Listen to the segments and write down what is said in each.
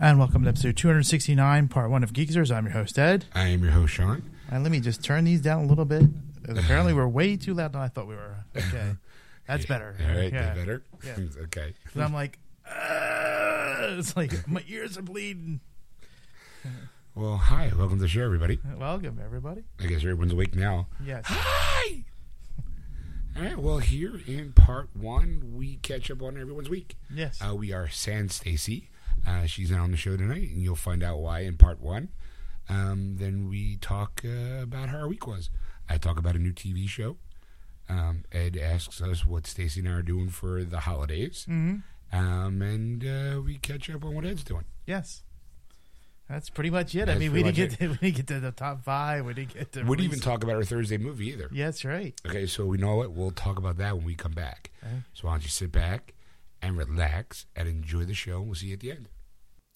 And welcome to episode 269, part one of Geeksters. I'm your host, Ed. I am your host, Sean. And let me just turn these down a little bit. Apparently, we're way too loud than I thought we were. Okay. That's better. All right, Yeah. that better? Yeah. okay. I'm like, uh, it's like my ears are bleeding. Well, hi. Welcome to the show, everybody. Welcome, everybody. I guess everyone's awake now. Yes. Hi! All right, well, here in part one, we catch up on everyone's week. Yes. Uh, we are San Stacy. Uh, she's not on the show tonight, and you'll find out why in part one. Um, then we talk uh, about how our week was. I talk about a new TV show. Um, Ed asks us what Stacy and I are doing for the holidays, hmm um, and uh, we catch up on what Ed's doing. Yes. That's pretty much it. I mean, we didn't get to, we didn't get to the top five. We didn't get to. We didn't even talk about our Thursday movie either. Yeah, that's right. Okay, so we know what we'll talk about that when we come back. Okay. So why don't you sit back and relax and enjoy the show? We'll see you at the end.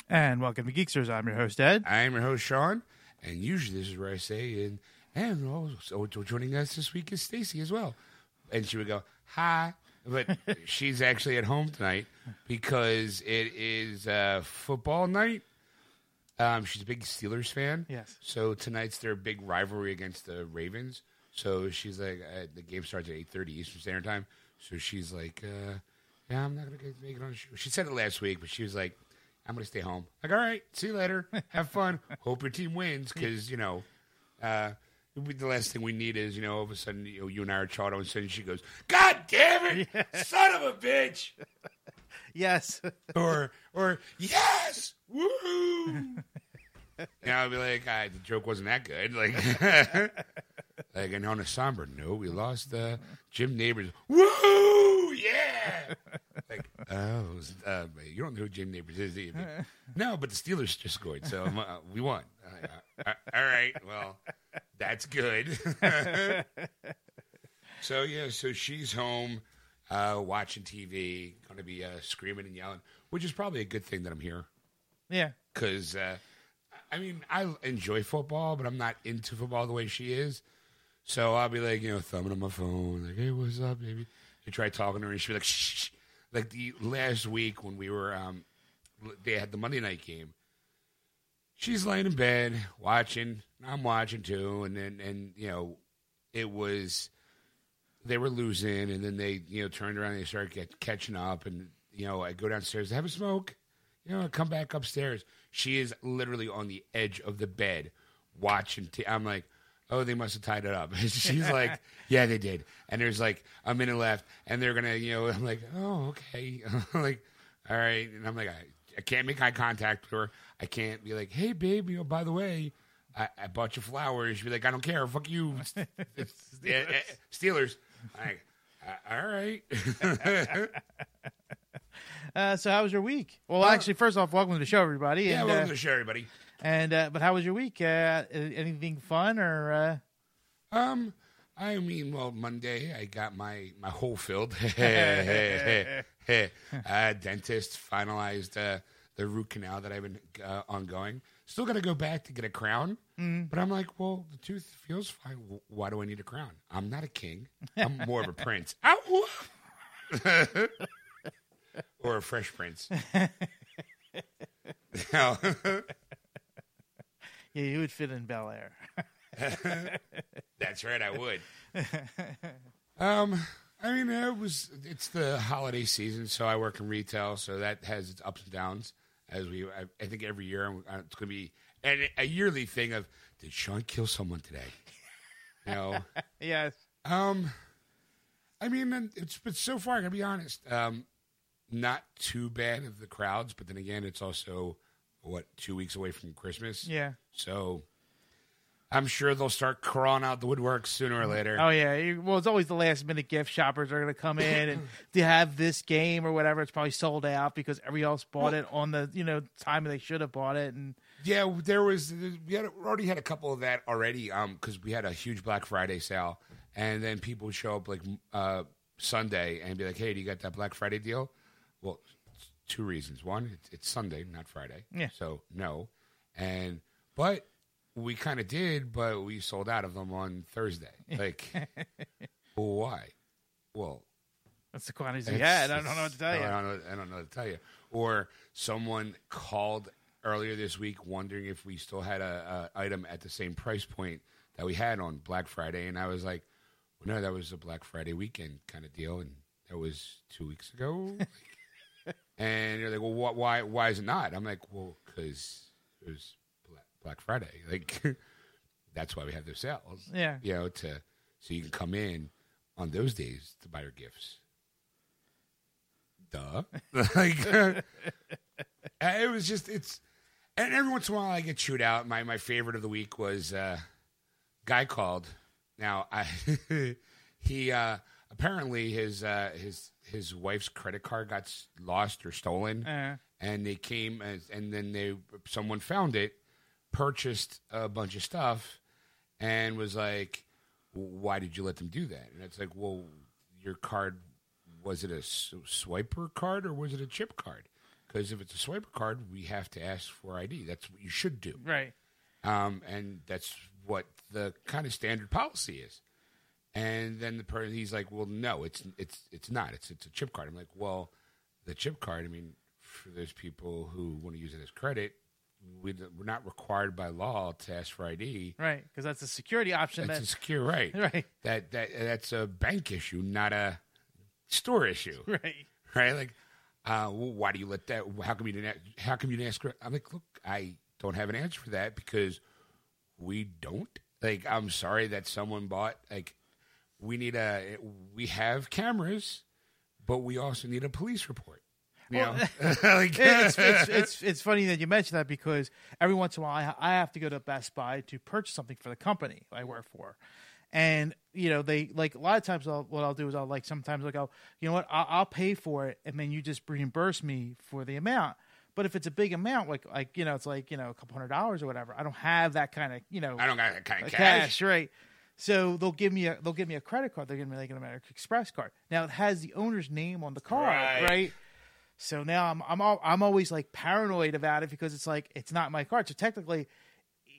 And welcome to Geeksters. I'm your host, Ed. I am your host Sean, and usually this is where I say, and and also joining us this week is Stacy as well, and she would go hi, but she's actually at home tonight because it is uh, football night. Um, she's a big Steelers fan. Yes. So tonight's their big rivalry against the Ravens. So she's like, uh, the game starts at eight thirty Eastern Standard Time. So she's like, uh, yeah, I'm not gonna get, make it on the show. She said it last week, but she was like, I'm gonna stay home. Like, all right, see you later. Have fun. Hope your team wins because you know, uh, the last thing we need is you know, all of a sudden you, know, you and I are chatting, and suddenly she goes, God damn it, son of a bitch, Yes. or or yes, woo. Yeah, I'll be like, ah, the joke wasn't that good. Like, like and on a somber note, we lost uh, Jim Nabors. Woo, yeah. Oh, uh, you don't know who Jim Nabors is, do you? No, but the Steelers just scored, so uh, we won. Uh, uh, all right, well, that's good. so yeah, so she's home, uh, watching TV, going to be uh, screaming and yelling, which is probably a good thing that I'm here Yeah. because uh, I mean I enjoy football, but I'm not into football the way she is. So I'll be like, you know, thumbing on my phone, like, "Hey, what's up, baby?" You try talking to her, and she'll be like, "Shh." Shh." Like the last week when we were, um, they had the Monday night game. She's laying in bed watching. I'm watching too, and then and you know, it was they were losing, and then they you know turned around and they started get, catching up, and you know I go downstairs have a smoke, you know, I come back upstairs. She is literally on the edge of the bed watching. T- I'm like, oh, they must have tied it up. She's like, yeah, they did. And there's like a minute left, and they're gonna, you know, I'm like, oh, okay, like, all right, and I'm like, I, I can't make eye contact with her. I can't be like, hey, babe, you know, by the way. I, I bought you flowers. She'd be like, I don't care. Fuck you. Steelers. I, uh, all right. Uh, so, how was your week? Well, actually, first off, welcome to the show, everybody. yeah, and, welcome uh, to the show, everybody. And uh, but how was your week? Uh, anything fun or? Uh... Um, I mean, well, Monday I got my my hole filled. uh, dentist finalized uh, the root canal that I've been uh, ongoing. Still got to go back to get a crown, but I'm like, well, the tooth feels fine. Why do I need a crown? I'm not a king. I'm more of a prince. Ow! or a fresh prince. Now- Yeah, you would fit in Bel Air. That's right, I would. um, I mean, it was it's the holiday season, so I work in retail, so that has its ups and downs. As we, I, I think every year uh, it's going to be and a yearly thing of did Sean kill someone today? You know, yes. um, I mean, it's but so far, I gotta be honest, um, not too bad of the crowds, but then again, it's also what two weeks away from Christmas, Yeah. so I'm sure they'll start crawling out the woodwork sooner or later. Oh yeah. Well, it's always the last minute gift shoppers are going to come in and they have this game or whatever. It's probably sold out because everybody else bought it on the you know time they should have bought it. And Yeah, there was we had already had a couple of that already um because we had a huge Black Friday sale and then people would show up like uh, Sunday and be like, "Hey, do you got that Black Friday deal?" Well, two reasons. One, it's, it's Sunday, not Friday. Yeah. So no, and but we kind of did, but we sold out of them on Thursday. Like, well, why? Well, That's the quantities we had. I don't know what to tell I you. don't know, I don't know what to tell you. Or someone called earlier this week wondering if we still had a, a item at the same price point that we had on Black Friday, and I was like, well, "No, that was a Black Friday weekend kind of deal, and that was two weeks ago." and you're like, "Well, wh- why? Why is it not?" I'm like, "Well, because it was Black, Black Friday. Like that's why we have those sales." Yeah. you know, to so you can come in on those days to buy your gifts. Duh. like it was just it's and every once in a while I get chewed out. My my favorite of the week was uh guy called. Now I he uh apparently his uh his his wife's credit card got s- lost or stolen. Uh, and they came as, and then they someone found it purchased a bunch of stuff and was like why did you let them do that? And it's like well your card was it a s- swiper card or was it a chip card? Because if it's a swiper card we have to ask for id that's what you should do. Right. um, and that's what the kind of standard policy is. And then the person he's like, "Well, no, it's it's it's not. It's it's a chip card." I'm like, "Well, the chip card. I mean, for those people who want to use it as credit, we, we're not required by law to ask for ID. Right. Because that's a security option. That's That, a secure right. right. That that that's a bank issue, not a store issue." Right. right? Like, uh, well, why do you let that? How come you didn't? How come you didn't ask? I'm like, look, I don't have an answer for that because we don't. Like, I'm sorry that someone bought. Like, we need a. We have cameras, but we also need a police report. You Well, know, like, it's, it's, it's, it's funny that you mention that because every once in a while I, I have to go to Best Buy to purchase something for the company I work for. And, you know, they like a lot of times I'll, what I'll do is I'll like sometimes I'll go, you know what, I'll, I'll pay for it and then you just reimburse me for the amount. But if it's a big amount, like, like you know, it's like, you know, a couple hundred dollars or whatever, I don't have that kind of, you know, I don't got that kind of cash. cash. right? So they'll give me a they'll give me a credit card. They're me like an American Express card. Now it has the owner's name on the card, Right. right? So now I'm I'm all, I'm always like paranoid about it because it's like it's not my card. So technically,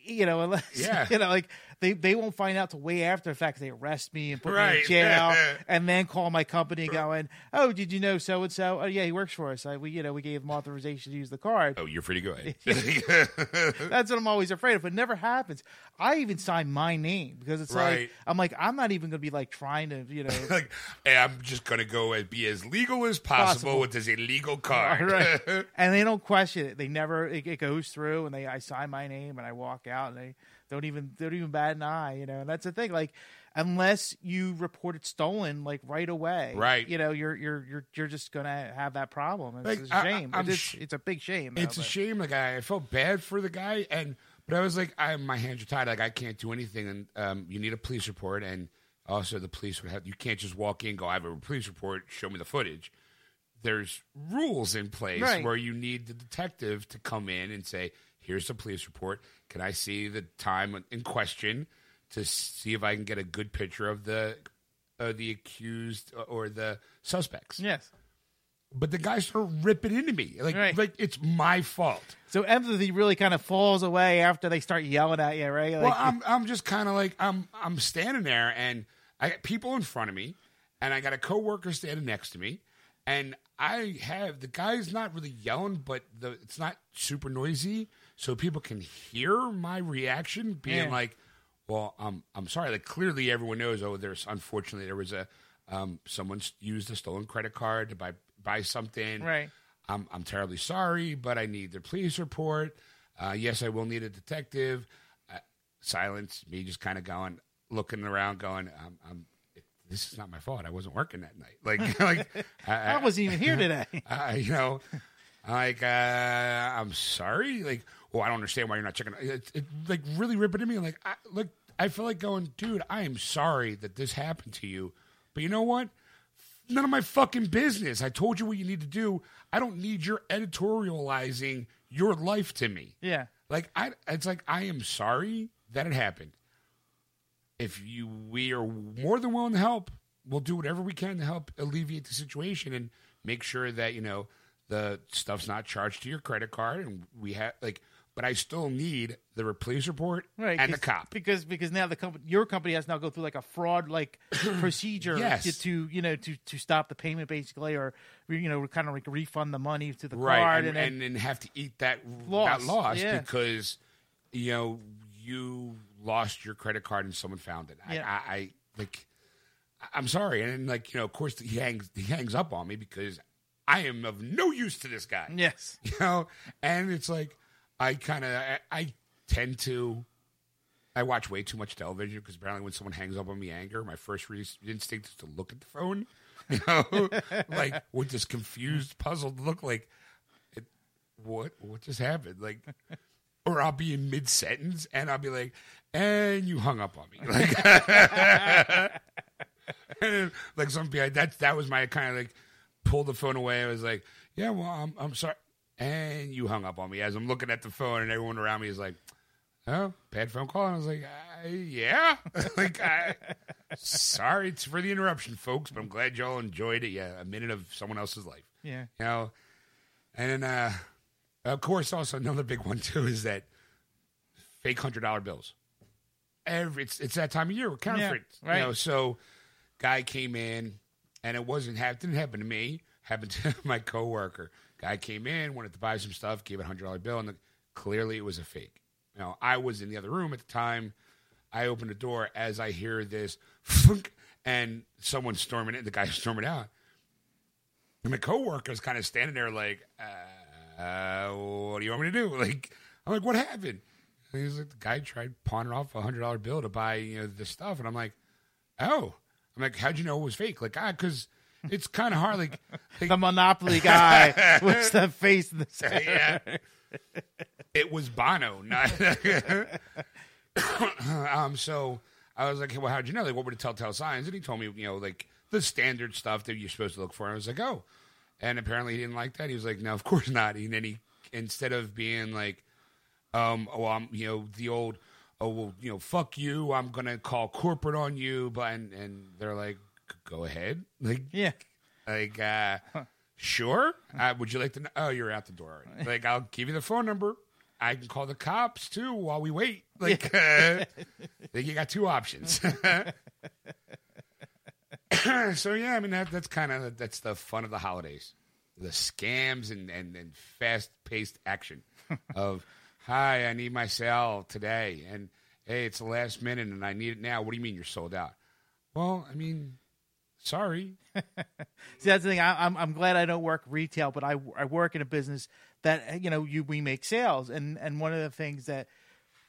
you know, unless Yeah. you know, like they they won't find out till way after the fact. They arrest me and put me in jail, and then call my company going, "Oh, did you know so and so? Oh, yeah, he works for us. I, we you know we gave him authorization to use the card." Oh, you're free to go ahead. That's what I'm always afraid of. It never happens. I even sign my name because it's Right. like I'm like I'm not even gonna be like trying to you know like, hey, I'm just gonna go and be as legal as possible, Possible. with this illegal card. right. and they don't question it. They never it, it goes through and they I sign my name and I walk out and they don't even don't even bat an eye. You know, and that's the thing. Like unless you report it stolen like right away, Right. You know, you're you're you're you're just gonna have that problem. It's Like, a I- shame. I- I'm it's, sh- it's a big shame. though, It's a but- shame. Like I, I felt bad for the guy, and but I was like, I my hands are tied. Like I can't do anything, and um, you need a police report, and also the police would have. You can't just walk in, go, I have a police report, show me the footage. There's rules in place Right. where you need the detective to come in and say, "Here's the police report. Can I see the time in question to see if I can get a good picture of the." Uh, the accused or the suspects, Yes. but the guys started ripping into me like Right. like it's my fault. So empathy really kind of falls away after they start yelling at you, right? Like, Well, I'm I'm just kind of like I'm I'm standing there and I got people in front of me and I got a coworker standing next to me and I have the guy's not really yelling but the it's not super noisy so people can hear my reaction being Yeah. like well I'm I'm sorry like clearly everyone knows oh there's unfortunately there was a um someone's used a stolen credit card to buy buy something Right. I'm I'm terribly sorry, but I need the police report. Uh, yes, I will need a detective. Uh, silence. Me just kind of going, looking around, going, I'm, I'm. This is not my fault. I wasn't working that night. Like, like I wasn't even here today. uh, you know, like uh, I'm sorry. Like, well, I don't understand why you're not checking. It, it like really ripping at me. Like, I, look, I feel like going, dude. I am sorry that this happened to you, but you know what? None of my fucking business. I told you what you need to do. I don't need your editorializing your life to me. yeah. Like I, it's like I am sorry that it happened. if you we are more than willing to help, we'll do whatever we can to help alleviate the situation and make sure that you know the stuff's not charged to your credit card, and we have like. But I still need the police report Right, and the cop. because because now the company, your company has now go through like a fraud like procedure Yes. to, to you know to to stop the payment basically or you know kind of like refund the money to the right card and, then- and, then have to eat that Loss, that loss yeah. because you know you lost your credit card and someone found it Yeah. I, I, I like i'm sorry and like you know of course he hangs he hangs up on me because i am of no use to this guy. Yes. You know? And it's like i kind of I, I tend to I watch way too much television because apparently when someone hangs up on me anger, my first re- instinct is to look at the phone, you know, like with this confused, puzzled look, like it, what what just happened, like, or I'll be in mid sentence and I'll be like, and you hung up on me, like, and, like something like that. That was my kind of like pull the phone away. I was like, yeah, well, I'm I'm sorry, and you hung up on me as I'm looking at the phone, and everyone around me is like oh, bad phone call. And I was like, uh, yeah, like, I, sorry it's for the interruption, folks, but I'm glad y'all enjoyed it. Yeah, a minute of someone else's life, yeah you know. And uh, of course, also another big one too is that fake hundred dollar bills. Every it's it's that time of year with counterfeit, right. you know. So, guy came in, and it wasn't hap- didn't happen to me. Happened to my coworker. Guy came in, wanted to buy some stuff, gave a hundred dollar bill, and the, clearly it was a fake. You know, I was in the other room at the time. I opened the door as I hear this, and someone storming in. The guy storming out. And my coworker's kind of standing there like, uh, what do you want me to do? Like, I'm like, what happened? And he's like, the guy tried pawning off a hundred dollar bill to buy, you know, the stuff. And I'm like, oh, I'm like, how'd you know it was fake? Like, ah, cause it's kind of hard. Like, like the monopoly guy with the face in the center. yeah. It was Bono, not. um. So I was like, "Well, how'd you know? Like, what were the telltale signs?" And he told me, you know, like the standard stuff that you're supposed to look for. And I was like, "Oh," and apparently he didn't like that. He was like, "No, of course not." And then he, instead of being like, "Um, oh, I'm," you know, the old, "Oh, well, you know, fuck you," I'm gonna call corporate on you, but and, and they're like, "Go ahead," like Yeah. like, uh, sure. Uh, would you like to know? Oh, you're out the door. already. Like, I'll give you the phone number. I can call the cops too while we wait. Like, uh, like you got two options. so yeah, I mean that that's kind of that's the fun of the holidays, the scams and and, and fast paced action of, hi, I need my sale today, and hey, it's the last minute and I need it now. What do you mean you're sold out? Well, I mean, sorry. See, that's the thing. I, I'm I'm glad I don't work retail, but I I work in a business that you know you we make sales, and and one of the things that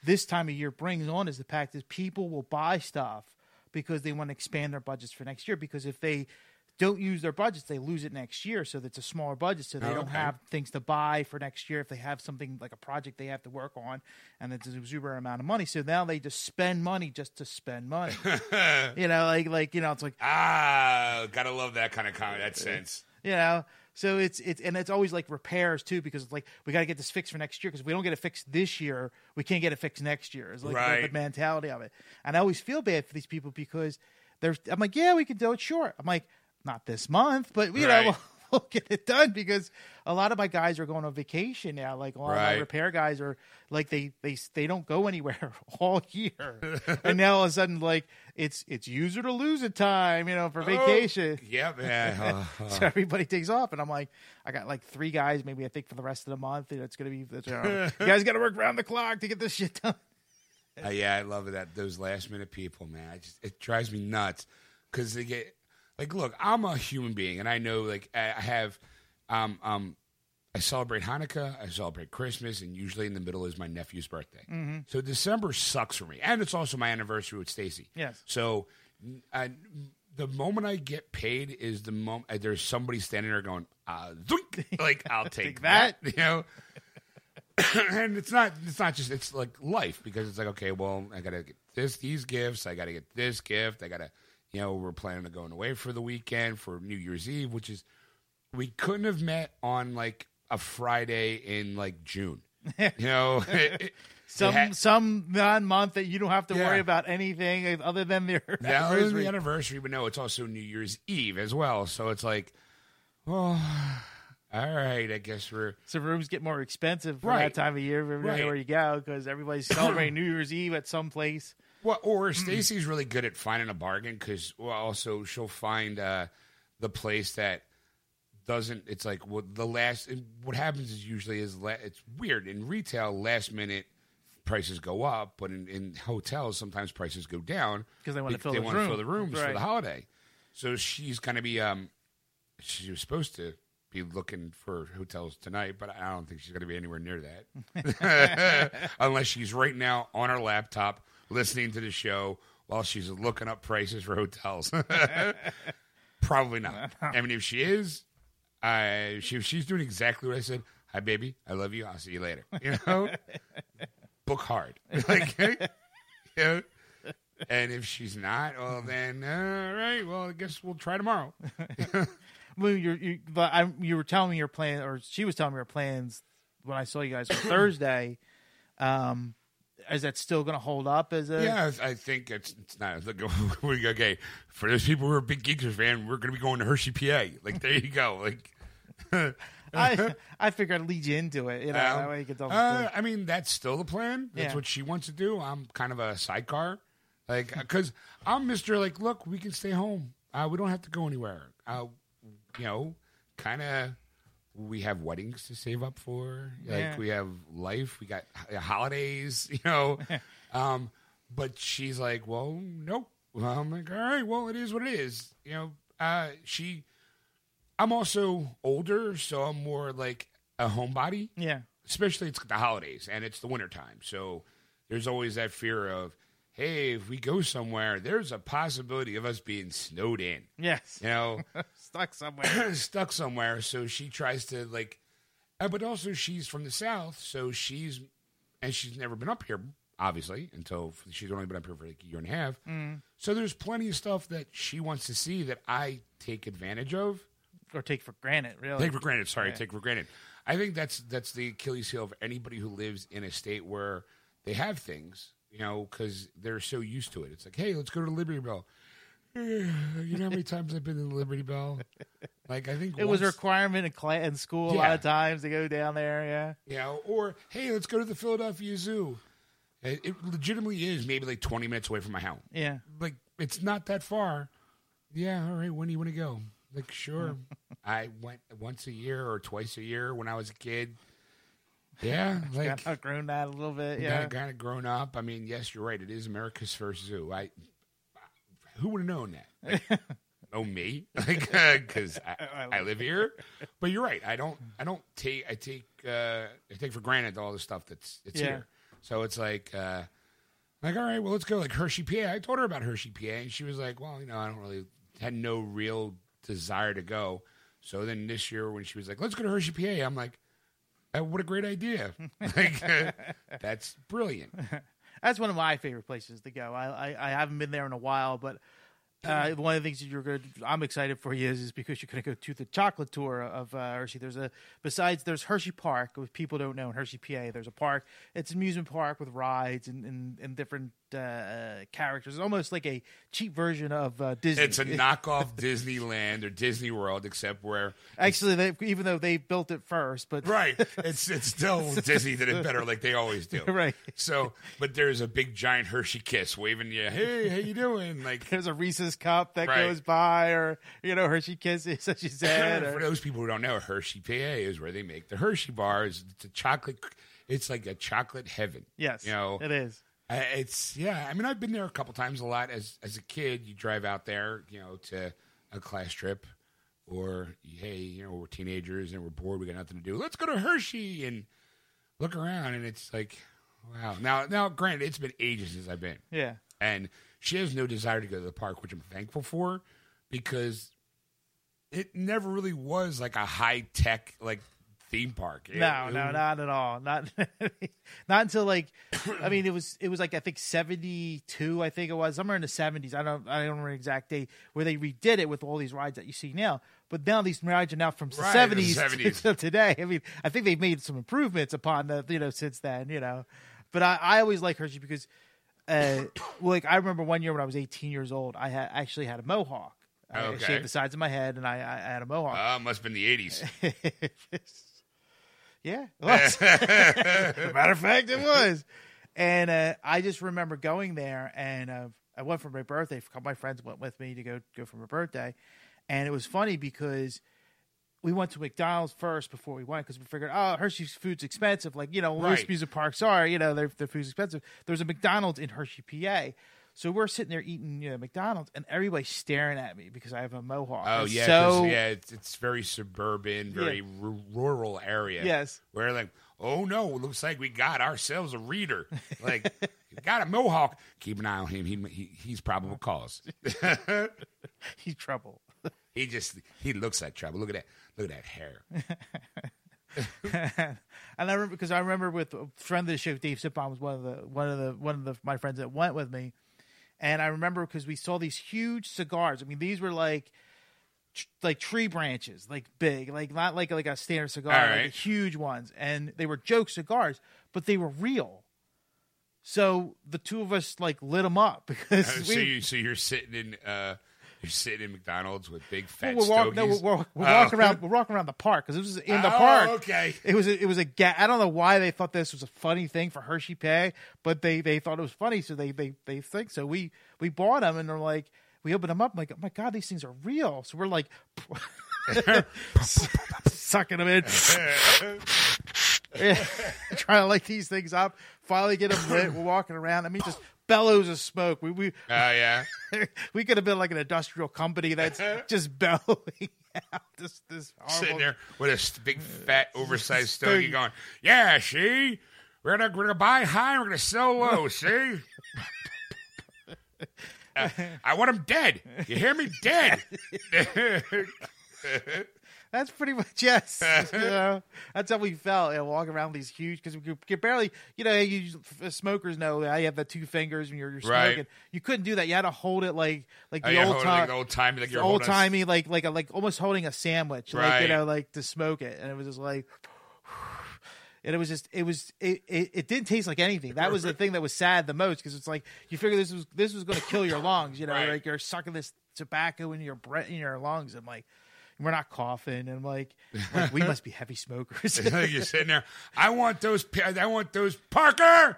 this time of year brings on is the fact that people will buy stuff because they want to expand their budgets for next year. Because if they don't use their budgets, they lose it next year. So that's a smaller budget, so they Oh, don't okay. have things to buy for next year. If they have something like a project they have to work on, and it's an exuberant amount of money, so now they just spend money just to spend money. you know, like like you know, it's like Ah, gotta love that kind of comment. That sense. you know so it's it's and it's always like repairs too because it's like we got to get this fixed for next year because if we don't get it fixed this year we can't get it fixed next year it's like Right. the mentality of it and i always feel bad for these people because there's i'm like yeah we can do it sure i'm like not this month but you Right. know we'll, we'll get it done because a lot of my guys are going on vacation now like a lot of my repair guys are like they they they don't go anywhere all year and now all of a sudden like it's it's use to lose it time you know for vacation Oh. Yeah. man. so everybody takes off, and I'm like, I got like three guys, maybe I think for the rest of the month. And it's gonna be, you, know, you guys got to work round the clock to get this shit done. Uh, yeah, I love that. Those last minute people, man. I just it drives me nuts because they get like, look, I'm a human being, and I know like I have, um, um, I celebrate Hanukkah, I celebrate Christmas, and usually in the middle is my nephew's birthday. Mm-hmm. So December sucks for me, and it's also my anniversary with Stacy. Yes. So, I, the moment I get paid is the moment uh, there's somebody standing there going, uh, like I'll take that. that. you know. and it's not it's not just it's like life because it's like okay well i gotta get this these gifts i gotta get this gift i gotta you know we're planning on going away for the weekend for new year's eve which is we couldn't have met on like a friday in like june you know it- it- some ha- some non month that you don't have to Yeah. worry about anything other than their That anniversary. the anniversary, but no, it's also New Year's Eve as well. So it's like, well, all right, I guess we're So rooms get more expensive for Right. that time of year, Right. where you go, because everybody's celebrating New Year's Eve at some place. Well, or Stacy's really good at finding a bargain because well, also she'll find uh, the place that doesn't. It's like well, the last. What happens is usually is la- it's weird in retail. Last minute prices go up, but in, in hotels sometimes prices go down 'Cause they wanna fill they those wanna fill the rooms for Right. the holiday. So she's going to be. Um, she was supposed to be looking for hotels tonight, but I don't think she's going to be anywhere near that. Unless she's right now on her laptop listening to the show while she's looking up prices for hotels. Probably not. I mean, if she is, I she, she's doing exactly what I said. Hi, baby. I love you. I'll see you later. You know, book hard. like, you know? And if she's not, well, then all right. Well, I guess we'll try tomorrow. Well, you're, you, but I, you were telling me your plan, or she was telling me her plans when I saw you guys on Thursday. Um, is that still going to hold up as a? Yeah, I think it's it's not. Look, we okay, for those people who are big Geeksters fan, we're going to be going to Hershey, PA. Like there you go. Like, I I figured I'd lead you into it. You know, um, that way you could. uh, I mean, that's still the plan. That's Yeah. what she wants to do. I'm kind of a sidecar, like because I'm Mister. Like, look, we can stay home. Uh, we don't have to go anywhere. Uh, you know, kind of. We have weddings to save up for. Like Yeah. we have life. We got holidays. You know, um, but she's like, well, nope. Well, I'm like, all right. Well, it is what it is. You know, uh, she. I'm also older, so I'm more like a homebody yeah, especially it's the holidays and it's the wintertime. So there's always that fear of, hey, if we go somewhere, there's a possibility of us being snowed in, yes, you know, stuck somewhere. stuck somewhere. So she tries to like, uh, but also she's from the South. So she's, and she's never been up here, obviously, until she's only been up here for like a year and a half. So there's plenty of stuff that she wants to see that I take advantage of. or take for granted, really. Take for granted. Sorry, Right. take for granted. I think that's that's the Achilles heel of anybody who lives in a state where they have things, you know, because they're so used to it. It's like, hey, let's go to Liberty Bell. you know how many times I've been to the Liberty Bell? Like, I think it was a requirement in, in school a lot of times to go down there. Yeah, yeah. or hey, let's go to the Philadelphia Zoo. It, it legitimately is maybe like twenty minutes away from my house. yeah. Like, it's not that far. Yeah, all right. When do you want to go? Like, sure. I went once a year or twice a year when I was a kid. Yeah, like Got grown that a little bit. yeah, kind of grown up. I mean, yes, you're right. It is America's first zoo. I who would have known that? Like, oh, me, like because I, I live here. But you're right. I don't. I don't take. I take. Uh, I take for granted all the stuff that's it's Yeah. here. So it's like. Uh, like, all right, well, let's go. Like Hershey, PA. I told her about Hershey, PA, and she was like, well, you know, I don't really had no real desire to go. So then this year, when she was like, let's go to Hershey, PA, I'm like, uh, what a great idea! like, that's brilliant. that's one of my favorite places to go. I I, I haven't been there in a while, but uh, one of the things that you're good, I'm excited for you is, is because you're going to go to the chocolate tour of uh, Hershey. There's a besides there's Hershey Park, which people don't know in Hershey, PA. There's a park. It's an amusement park with rides and and, and different uh, characters. It's almost like a cheap version of uh, Disney. It's a knockoff Disneyland or Disney World, except where Actually, they, even though they built it first, but right, it's it's still Disney did it better, like they always do. Right. So, but there's a big giant Hershey kiss waving you. Hey, how you doing? Like there's a Reese's cup that Right. goes by, or you know Hershey Kisses, as you said. For those people who don't know, Hershey, PA is where they make the Hershey bars. It's a chocolate. It's like a chocolate heaven. yes, you know, it is. It's yeah. I mean, I've been there a couple times. A lot as as a kid, you drive out there, you know, to a class trip, or hey, you know, we're teenagers and we're bored. We got nothing to do. Let's go to Hershey and look around. And it's like, wow. Now, now, granted, it's been ages since I've been, Yeah. and she has no desire to go to the park, which I'm thankful for, because it never really was like a high tech like theme park. It- No, it no, not at all. Not not until like I mean it was it was like I think 72 I think it was somewhere in the 70s. I don't I don't remember the exact date where they redid it with all these rides that you see now. But now these rides are now from the Right, the 70s, 70s. to today. I mean, I think they've made some improvements upon the, you know, since then, you know. but I, I always like Hershey because, uh, like I remember one year when I was 18 years old, I had actually had a mohawk. I Okay. shaved the sides of my head, and I, I had a mohawk. Uh, must have been the 80s. yeah, it was. matter of fact, it was. And uh, I just remember going there, and uh, I went for my birthday. A couple of my friends went with me to go go for my birthday, and it was funny because we went to McDonald's first before we went because we figured, oh, Hershey's food's expensive. Like you know, most Right. music parks are, you know, their their food's expensive. There's a McDonald's in Hershey, PA. So we're sitting there eating you know, McDonald's, and everybody's staring at me because I have a mohawk. Oh yeah, so yeah. It's, it's very suburban, very ru- rural area. Yes. where like, oh no, it looks like we got ourselves a reader. Like, got a mohawk. Keep an eye on him. He, he he's probable cause. he's trouble. he just he looks like trouble. Look at that. Look at that hair. and I remember because I remember with a friend of the show, Dave Sitbon was one of the one of the one of the my friends that went with me, and I remember because we saw these huge cigars. I mean, these were like tr- like tree branches, like big, like not like like a standard cigar, All like right. huge ones, and they were joke cigars, but they were real. So the two of us like lit them up because Uh, we, so you so you're sitting in uh you're sitting in McDonald's with big fat we're, walk, no, we're, we're, we're Oh. walking around. We're walking around the park because it was in the Oh, park. okay. It was a, it was a ga- I don't know why they thought this was a funny thing for Hershey Pay, but they they thought it was funny, so they they they think so. We we bought them and they're like we opened them up. I'm like oh my god, these things are real. So we're like sucking them in, trying to light these things up. Finally get them lit. We're walking around. I mean, just bellows of smoke. We we Oh yeah. we could have been like an industrial company that's just bellowing out this this sitting there with a big fat oversized Stogie. going, Yeah, see? We're gonna we're gonna buy high and we're gonna sell low, see? Uh, I want him dead. You hear me? Dead. That's pretty much yes. you know, that's how we felt. You know, walking around these huge because we could, barely. You know, you smokers know that you have the two fingers when you're, you're Right. smoking. You couldn't do that. You had to hold it like like Oh, the yeah, old hold it like time. the old time, like old timey, like like a, like almost holding a sandwich, like you know, like to smoke it, and it was just like, and it was just it was it it, it didn't taste like anything. That was the thing that was sad the most because it's like you figure this was this was going to kill your lungs, you know, Right. like you're sucking this tobacco in your breath in your lungs, and like we're not coughing, and I'm like, like, we must be heavy smokers. you're sitting there. I want those. I want those. Parker.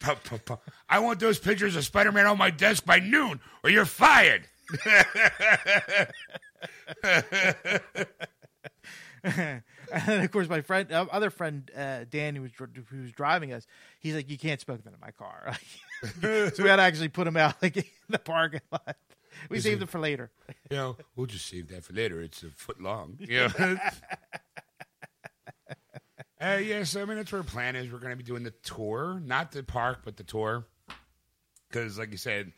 Pa- pa- pa- I want those pictures of Spider-Man on my desk by noon, or you're fired. and of course, my friend, uh, other friend, uh, Dan, who was who was driving us, he's like, "You can't smoke that in my car." so we had to actually put him out like in the parking lot. We saved him for later. You know, we'll just save that for later. It's a foot long. You know? uh, yeah, so I mean, that's what our plan is. We're going to be doing the tour, not the park, but the tour. Because, like you said,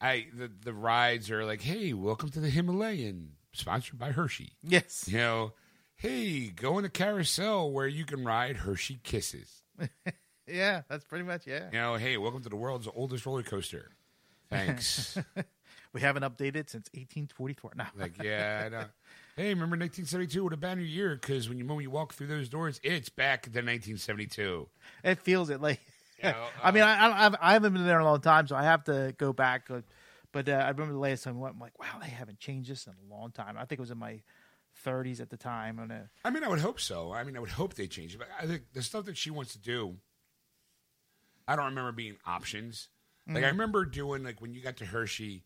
I the the rides are like, hey, welcome to the Himalayan, sponsored by Hershey. Yes. You know, hey, go in the carousel where you can ride Hershey Kisses. Yeah, that's pretty much yeah. You know, hey, welcome to the world's oldest roller coaster. Thanks. We haven't updated since 1844. No, Like, yeah, I know. Hey, remember 1972 would have been your year because when you when you walk through those doors, it's back to 1972. it feels it like. know, I mean, I, I I haven't been there in a long time, so I have to go back. But, but uh, I remember the last time I went. I'm like, wow, they haven't changed this in a long time. I think it was in my 30s at the time. And uh, I mean, I would hope so. I mean, I would hope they change it. But I think the stuff that she wants to do, I don't remember being options. Like I remember doing like when you got to Hershey,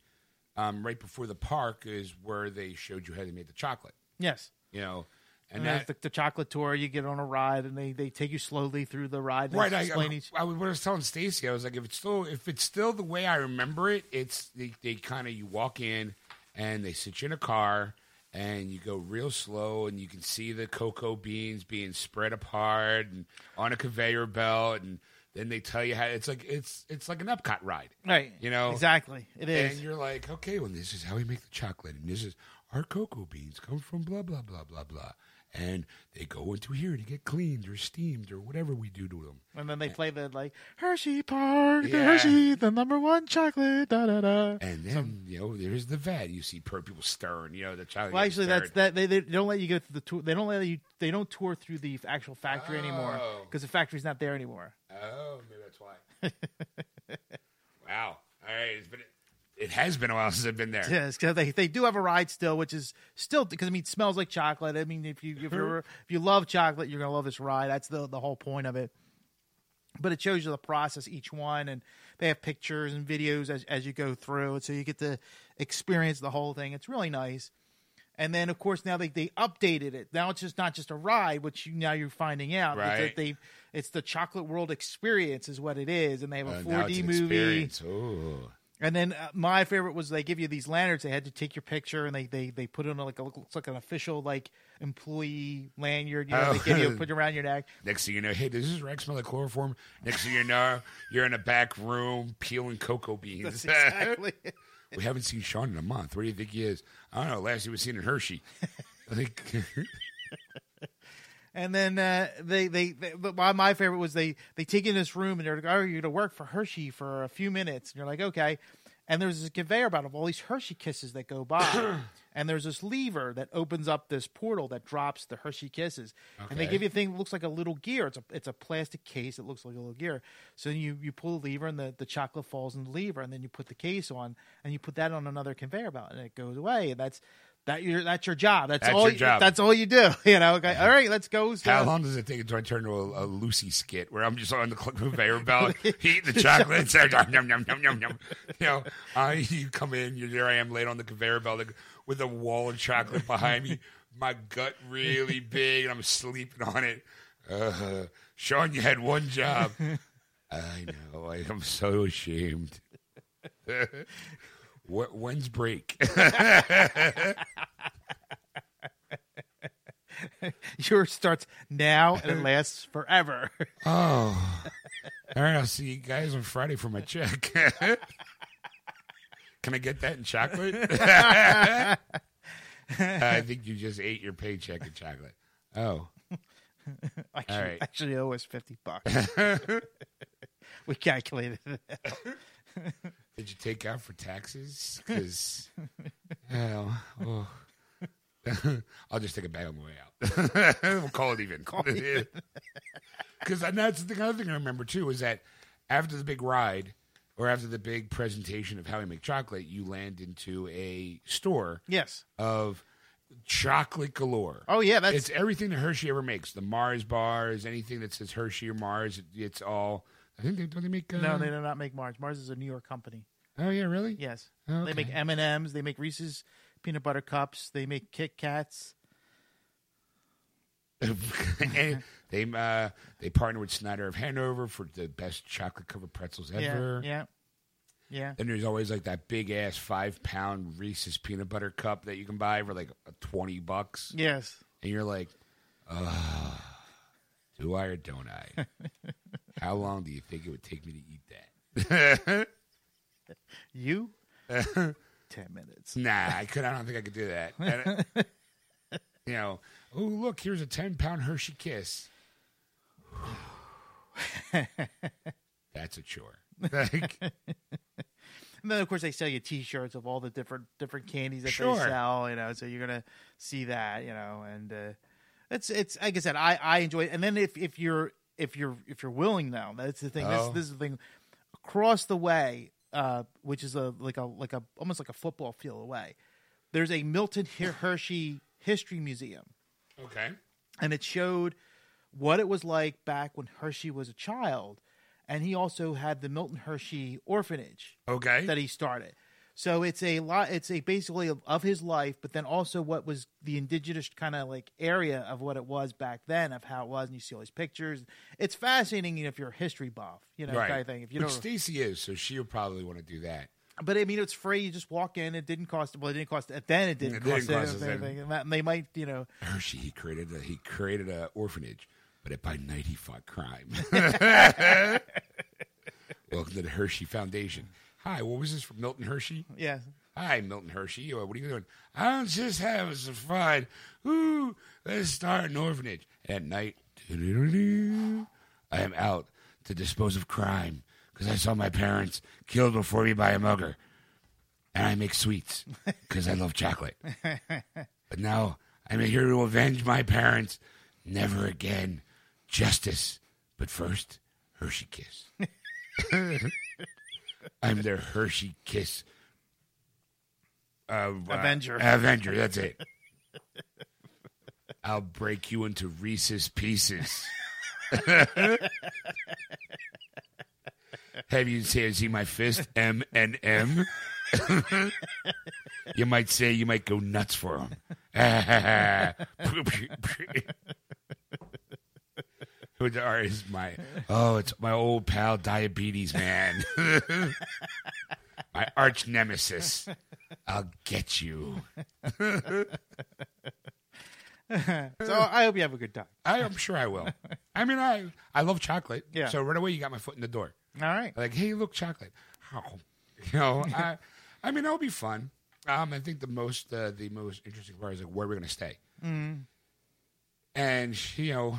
um, right before the park is where they showed you how they made the chocolate. yes, You know, and and that the, the chocolate tour. You get on a ride, and they, they take you slowly through the ride. Right, I, explain I, each- I, was- I was telling Stacy, I was like, if it's still if it's still the way I remember it, it's they, they kind of you walk in and they sit you in a car and you go real slow and you can see the cocoa beans being spread apart and on a conveyor belt and then they tell you how it's like it's it's like an Epcot ride, right. you know? exactly. It is. And you're like, okay, well, this is how we make the chocolate, and this is our cocoa beans come from blah blah blah blah blah, and they go into here to get cleaned or steamed or whatever we do to them. And then they play the like Hershey Park, the Yeah. Hershey, the number one chocolate, da da da. And then you know there's the vat. You see per people stirring. You know the chocolate. Well, actually, that's stirred. that. They, they don't let you go through the tour. They don't let you. They don't tour through the actual factory anymore Oh. because the factory's not there anymore. Oh, maybe that's why. wow. All right. It's been. It has been a while since I've been there. Yes, because they they do have a ride still, which is still because I mean, it smells like chocolate. I mean, if you if you if you love chocolate, you're gonna love this ride. That's the the whole point of it. But it shows you the process each one, and they have pictures and videos as as you go through it, so you get to experience the whole thing. It's really nice. And then, of course, now they, they updated it. Now it's just not just a ride, which you, now you're finding out. Right. that they, it's the Chocolate World Experience, is what it is, and they have a Uh, now it's 4D an movie. experience. And then uh, my favorite was they give you these lanterns. They had to take your picture and they they, they put it on like a looks like an official like employee lanyard. You know, they give you put it around your neck. Next thing you know, hey, does this rack smell like chloroform? Next thing you know, you're in a back room peeling cocoa beans. That's exactly. we haven't seen Sean in a month. Where do you think he is? I don't know. Last he was seen in Hershey. I think. And then uh, they, they they my, favorite was they they take you in this room and they're like, "Oh, you're gonna work for Hershey for a few minutes." And you're like, "Okay." And there's this conveyor belt of all these Hershey kisses that go by, and there's this lever that opens up this portal that drops the Hershey kisses, and they give you a thing that looks like a little gear. It's a it's a plastic case that looks like a little gear. So you you pull the lever and the, the chocolate falls in the lever, and then you put the case on, and you put that on another conveyor belt, and it goes away. And that's that your that's your job. That's, That's all. your you- job. That's all you do. You know. Okay. All right. Let's go. So- How long does it take until I turn to a, a Lucy skit where I'm just on the conveyor belt, eating the chocolate, and yum, yum, yum, yum, yum. You know, I, you come in, you're there I am laid on the conveyor belt like, with a wall of chocolate behind me, my gut really big, and I'm sleeping on it. Uh, Sean, you had one job. I know. I am so ashamed. Wh- When's break? Yours starts now and it lasts forever. Oh. All right, I'll see you guys on Friday for my check. Can I get that in chocolate? I think you just ate your paycheck in chocolate. Oh. All right. actually owe us fifty bucks. we calculated it. Did you take out for taxes? Because, oh. I'll just take it back on the way out. we'll call it even. Call it in. Because that's the other thing I remember too is that after the big ride or after the big presentation of how we make chocolate, you land into a store Yes. of chocolate galore. Oh yeah, that's it's everything that Hershey ever makes. The Mars bars, anything that says Hershey or Mars, it's all. I think they don't they make. Uh, no, they do not make Mars. Mars is a New York company. Oh yeah, really? Yes, Okay. they make M and M's. They make Reese's peanut butter cups. They make Kit Kats. they uh, they partner with Snyder of Hanover for the best chocolate covered pretzels ever. Yeah, yeah, yeah. Then there's always like that big ass five pound Reese's peanut butter cup that you can buy for like twenty bucks, Yes. and you're like, oh, do I or don't I? How long do you think it would take me to eat that? You. Ten minutes. Nah, I could. I don't think I could do that. And, you know, oh look, here's a ten pound Hershey Kiss. That's a chore. Like, And then of course they sell you T-shirts of all the different different candies that Sure. they sell. You know, so you're gonna see that. You know, and uh, it's it's like I said, I I enjoy it. And then if if you're if you're if you're willing now, that's the thing. Oh. This this is the thing. Across the way, uh, which is a like a like a almost like a football field away, there's a Milton Hershey History Museum, okay. and it showed what it was like back when Hershey was a child, and he also had the Milton Hershey Orphanage Okay. that he started. So it's a lot. It's a basically of, of his life, but then also what was the indigenous kind of like area of what it was back then, of how it was, and you see all these pictures. It's fascinating you know, if you're a history buff, you know, right. kind of thing. If you Which don't, Stacy is, so she'll probably want to do that. but I mean, it's free. You just walk in. It didn't cost. Well, it didn't cost. Then it didn't It cost, didn't cost us anything. And, they might, you know, Hershey, he created a he created a orphanage, but at by night he fought crime. Welcome to the Hershey Foundation. Hi, what was this from Milton Hershey? yeah. Hi, Milton Hershey. Uh, what are you doing? I'm just having some fun. Ooh, let's start an orphanage. At night, I am out to dispose of crime because I saw my parents killed before me by a mugger. And I make sweets because I love chocolate. But now I'm here to avenge my parents. Never again. Justice. But first, Hershey Kiss. I'm their Hershey Kiss uh, Avenger. Avenger, that's it. I'll break you into Reese's pieces. Have you seen, see my fist? M and M. You might say you might go nuts for is my? Oh, it's my old pal, diabetes man. my arch nemesis. I'll get you. So I hope you have a good time. I, I'm sure I will. I mean, I I love chocolate. Yeah. So right away, you got my foot in the door. All right. Like, hey, look, chocolate. Oh, you know, I, I mean, that'll be fun. Um, I think the most uh, the most interesting part is like where we're gonna stay. Mm. And you know,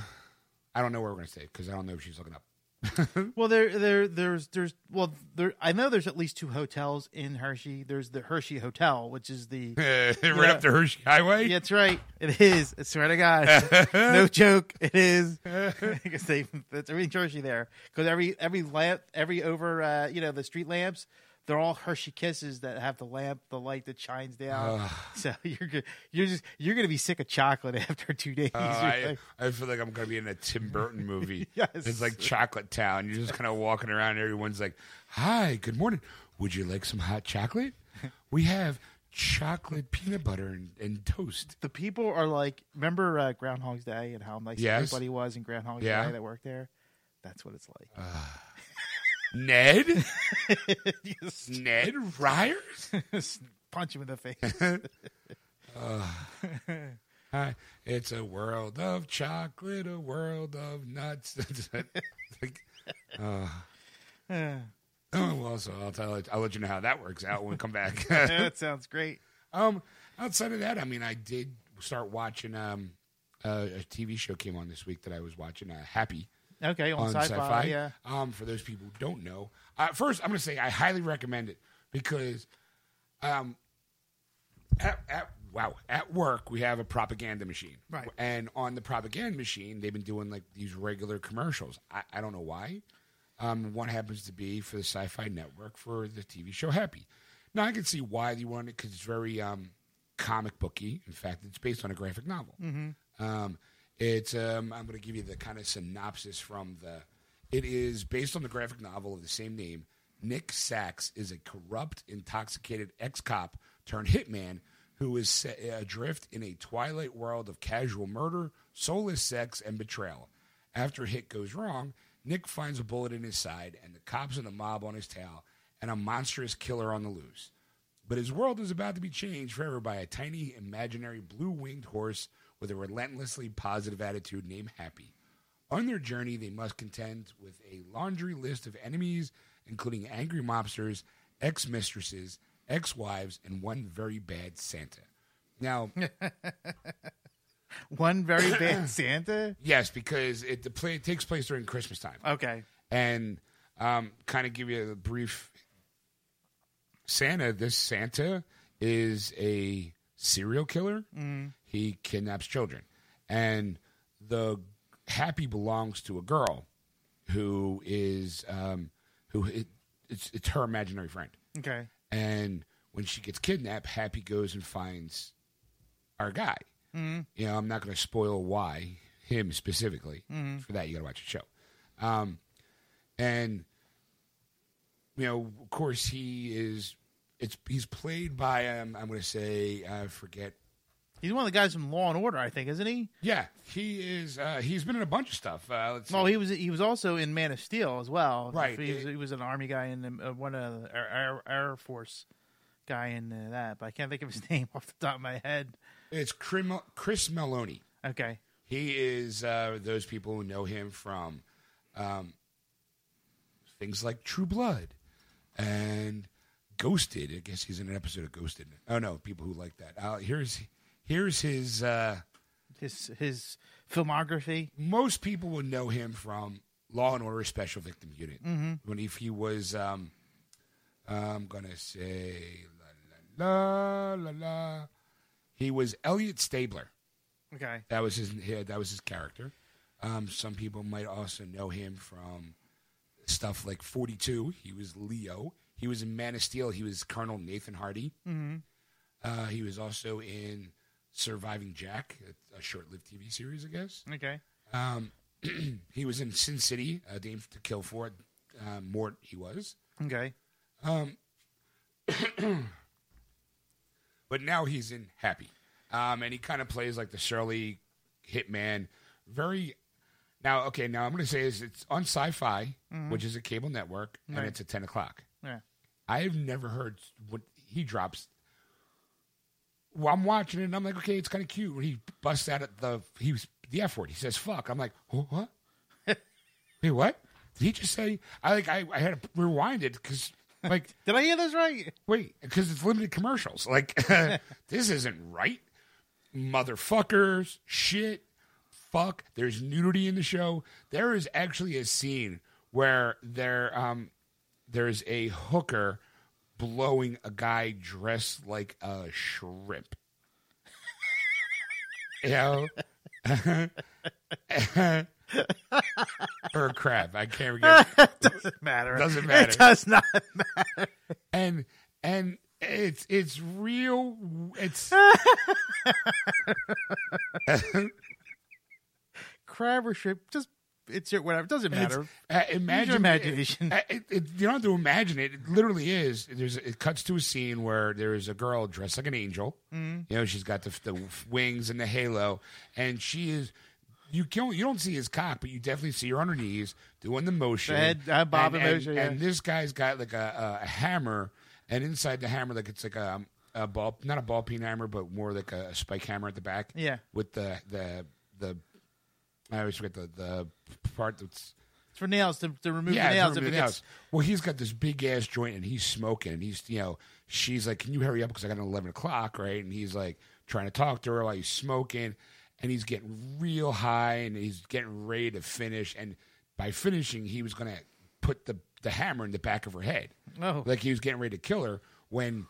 I don't know where we're gonna stay because I don't know if she's looking up. Well, there, there, there's, there's, well, there. I know there's at least two hotels in Hershey. There's the Hershey Hotel, which is the. right up the Hershey Highway. Yeah, that's right. It is. I swear to God, no joke. It is. Because they, that's everything Hershey there. Because every every lamp, every over, uh, you know, the street lamps, they're all Hershey Kisses that have the lamp, the light that shines down. so you're good. You're just you're gonna be sick of chocolate after two days. Uh, I, like, I feel like I'm gonna be in a Tim Burton movie. Yes. It's like Chocolate Town. You're just kind of walking around. And everyone's like, "Hi, good morning. Would you like some hot chocolate? We have chocolate peanut butter and, and toast." the people are like, remember uh, Groundhog's Day and how nice Yes. everybody was in Groundhog's Yeah. Day that worked there. That's what it's like. Ned, Ned Ryers. punch him in the face. Hi, it's a world of chocolate, a world of nuts. like, uh, oh, well, so I'll tell. I'll let you know how that works out when we come back. that sounds great. Um, outside of that, I mean, I did start watching. Um, uh, a TV show came on this week that I was watching. Uh, Happy Okay, on, on sci-fi, Sci-Fi. yeah. Um, for those people who don't know, uh, first I'm going to say I highly recommend it because, um, at, at wow, at work we have a propaganda machine, Right. And on the propaganda machine, they've been doing like these regular commercials. I, I don't know why. Um, one happens to be for the Sci-Fi Network for the TV show Happy. Now I can see why they want it because it's very um, comic booky. In fact, it's based on a graphic novel. Mm-hmm. Um, it's um, I'm going to give you the kind of synopsis from the. It is based on the graphic novel of the same name. Nick Sax is a corrupt, intoxicated ex-cop turned hitman who is adrift in a twilight world of casual murder, soulless sex, and betrayal. After a hit goes wrong, Nick finds a bullet in his side and the cops and the mob on his tail, and a monstrous killer on the loose. But his world is about to be changed forever by a tiny, imaginary blue winged horse with a relentlessly positive attitude named Happy. On their journey, they must contend with a laundry list of enemies, including angry mobsters, ex mistresses, ex wives, and one very bad Santa. Now, One very bad Santa. yes, because it, the play, it takes place during Christmas time. Okay. and um, kind of give you a brief Santa. This Santa is a serial killer. He kidnaps children, and the Happy belongs to a girl who is um, who it, it's it's her imaginary friend. Okay. And when she gets kidnapped, Happy goes and finds our guy. You know, I'm not going to spoil why him specifically. For that, you got to watch the show. Um, and you know, of course, he is. It's he's played by um, I'm going to say I forget. He's one of the guys from Law and Order, I think, isn't he? Yeah, he is. Uh, he's been in a bunch of stuff. Uh, let's Well, see. he was he was also in Man of Steel as well. Right. He was, he was an army guy in uh, one of the Air, Air, Air Force guy in uh, that, but I can't think of his name off the top of my head. it's Chris Meloni. Okay. He is uh, those people who know him from um, things like True Blood and Ghosted. I guess he's in an episode of Ghosted. Oh no, people who like that. Uh, here's here's his. Uh, His his filmography. most people would know him from Law and Order Special Victim Unit. Mm-hmm. When if he was, um, I'm gonna say la la la la la. He was Elliot Stabler. Okay. That was his. That was his character. Um, some people might also know him from stuff like 42. He was Leo. He was in Man of Steel. He was Colonel Nathan Hardy. Mm-hmm. Uh, he was also in Surviving Jack, a, a short-lived TV series, I guess. Okay. Um, he was in Sin City, A Dame to Kill For. Uh, Mort, he was. Okay. But now he's in Happy. Um, and he kind of plays like the Shirley hitman. Very. Now, okay, now I'm going to say this it's on sci fi, which is a cable network, and it's at 10 o'clock. Yeah. I've never heard what he drops. Well, I'm watching it and I'm like, okay, it's kind of cute. When he busts out at the he was the F word, he says fuck. I'm like, "Wh- what? Wait, what? Did he just say? I like I, I had to rewind it because like Did I hear this right? wait because it's limited commercials. Like this isn't right, motherfuckers. Shit, fuck. There's nudity in the show. There is actually a scene where there um there's a hooker blowing a guy dressed like a shrimp. you know. or a crab. I can't remember. Doesn't matter. Doesn't matter. It does not. Matter. And and it's it's real. It's Crab or shrimp. Just it's your whatever. It doesn't matter. uh, imagine imagination. It, it, it- you don't have to imagine it. It literally is. There's it cuts to a scene where there is a girl dressed like an angel. Mm-hmm. You know, she's got the, the wings and the halo, and she is. You can't, you don't see his cock, but you definitely see her on her knees doing the motion. The head- uh, bob and, and motion, yeah. and this guy's got like a, a, a hammer, and inside the hammer, like it's like a, a ball, not a ball peen hammer, but more like a spike hammer at the back. Yeah. With the the the, I always forget the the part that's It's for nails to, to remove yeah, the nails. If remove it the gets, nails. Well, he's got this big ass joint and he's smoking and he's you know she's like, "Can you hurry up because I got an eleven o'clock right?" And he's like trying to talk to her while he's smoking, and he's getting real high and he's getting ready to finish. And by finishing, he was gonna put the the hammer in the back of her head, Oh. like he was getting ready to kill her when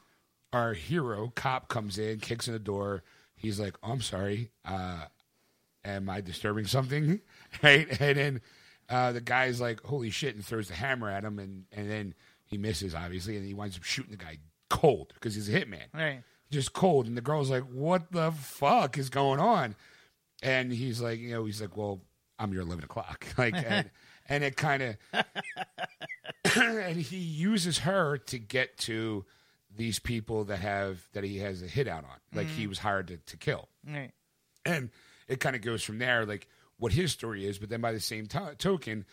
our hero cop comes in, kicks in the door. He's like, "I'm sorry." Uh, am I disturbing something? right? And then uh, the guy's like, holy shit, and throws the hammer at him, and, and then he misses, obviously, and he winds up shooting the guy cold because he's a hitman. right. Just cold. And the girl's like, what the fuck is going on? And he's like, you know, he's like, well, I'm your 11 o'clock. Like, and, and it kind of, and he uses her to get to these people that have, that he has a hit out on. Like, he was hired to, to kill Right. and it kind of goes from there, like what his story is. But then by the same to- token,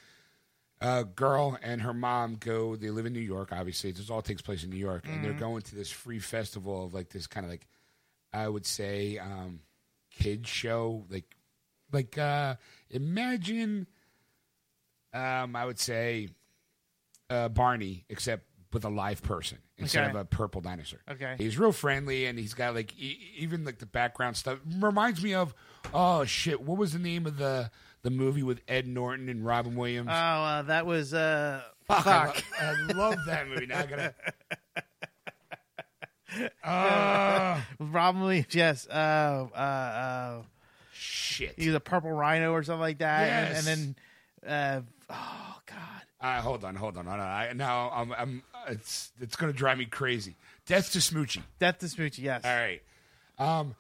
a girl and her mom go. They live in New York. Obviously, this all takes place in New York, and they're going to this free festival of like this kind of like I would say um, kids show, like like uh, imagine. Um, I would say uh, Barney, except with a live person instead Okay. of a purple dinosaur. Okay. he's real friendly, and he's got like e- even like the background stuff reminds me of oh shit, what was the name of the the movie with Ed Norton and Robin Williams? Oh, uh, that was uh, Fuck, I, lo- I love that movie. Now I gotta. Uh, Robin Williams. Yes. Uh, uh, uh, shit. he was a purple rhino or something like that. And- Yes. And, then, uh, oh god. Uh, hold on, hold on, hold on. I, now I'm, I'm. It's it's gonna drive me crazy. Death to Smoochy. Death to Smoochy. Yes. All right. Um,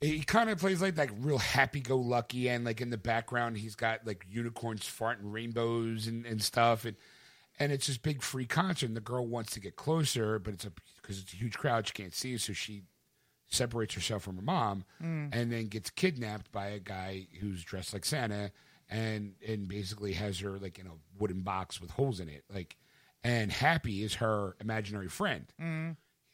he kind of plays like like real happy go lucky, and like in the background, he's got like unicorns farting rainbows and, and stuff, and and it's this big free concert. And the girl wants to get closer, but it's a because it's a huge crowd, she can't see, so she separates herself from her mom, and then gets kidnapped by a guy who's dressed like Santa, and and basically has her like in a wooden box with holes in it, like. And Happy is her imaginary friend.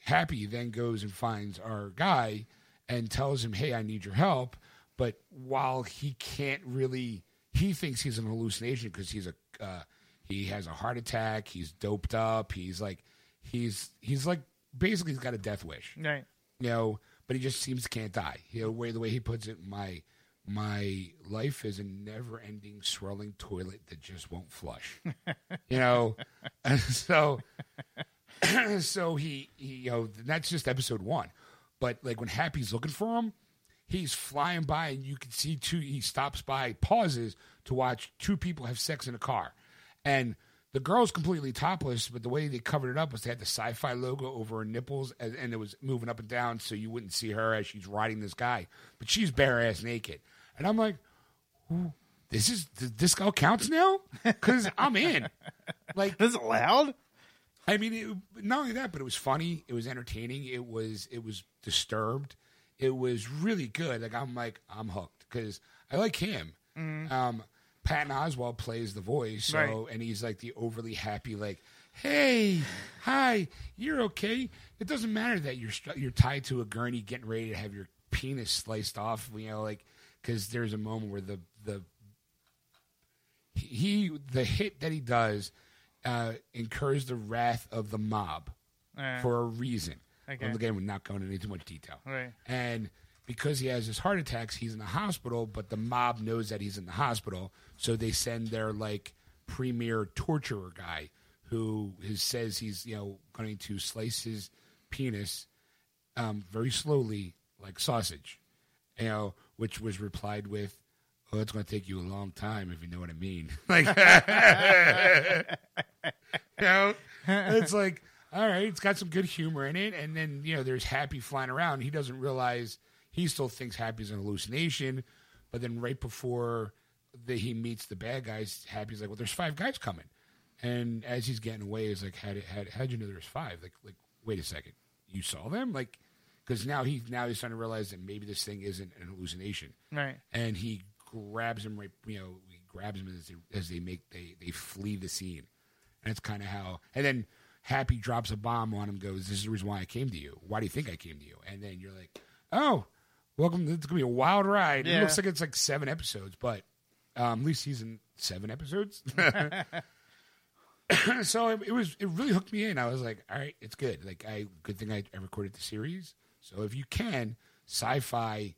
Happy then goes and finds our guy and tells him, "Hey, I need your help." But while he can't really, he thinks he's an hallucination because he's a uh, he has a heart attack. He's doped up. He's like he's he's like basically he's got a death wish, Right. you know, but he just seems can't die. You know, way the way he puts it, my my life is a never ending swirling toilet that just won't flush. you know, so so he, he you know that's just episode one, but like when Happy's looking for him, he's flying by and you can see two. He stops by, pauses to watch two people have sex in a car, and the girl's completely topless. But the way they covered it up was they had the sci-fi logo over her nipples, and, and it was moving up and down so you wouldn't see her as she's riding this guy, but she's bare ass naked, and I'm like. This is th- this all counts now because I'm in. Like This is allowed? I mean, it, not only that, but it was funny. It was entertaining. It was it was disturbed. It was really good. Like I'm like I'm hooked because I like him. Um, Patton Oswalt plays the voice, so Right. and he's like the overly happy, like, "Hey, hi, you're okay." It doesn't matter that you're you're tied to a gurney, getting ready to have your penis sliced off. You know, like because there's a moment where the the he the hit that he does uh, incurs the wrath of the mob Uh, for a reason. Okay. Again, we're not going into too much detail. Right. And because he has his heart attacks, he's in the hospital, but the mob knows that he's in the hospital, so they send their like premier torturer guy who is, says he's you know going to slice his penis um, very slowly like sausage, you know, which was replied with, "Oh, it's going to take you a long time if you know what I mean." Like, you know, it's like, all right, it's got some good humor in it, and then you know, there's Happy flying around. He doesn't realize he still thinks Happy's an hallucination, but then right before the, he meets the bad guys, Happy's like, "Well, there's five guys coming," and as he's getting away, he's like, "How did how, how'd you know there's five? Like, like, wait a second, you saw them? Like, because now he now he's starting to realize that maybe this thing isn't an hallucination." Right. and he grabs him right you know he grabs him as they as they make they they flee the scene. And it's kind of how and then happy drops a bomb on him goes this is the reason why i came to you. Why do you think i came to you? And then you're like oh welcome it's gonna be a wild ride. It looks like it's like seven episodes but um at least season seven episodes. So it, it was it really hooked me in. I was like all right it's good. Like i good thing i, I recorded the series so if you can sci-fi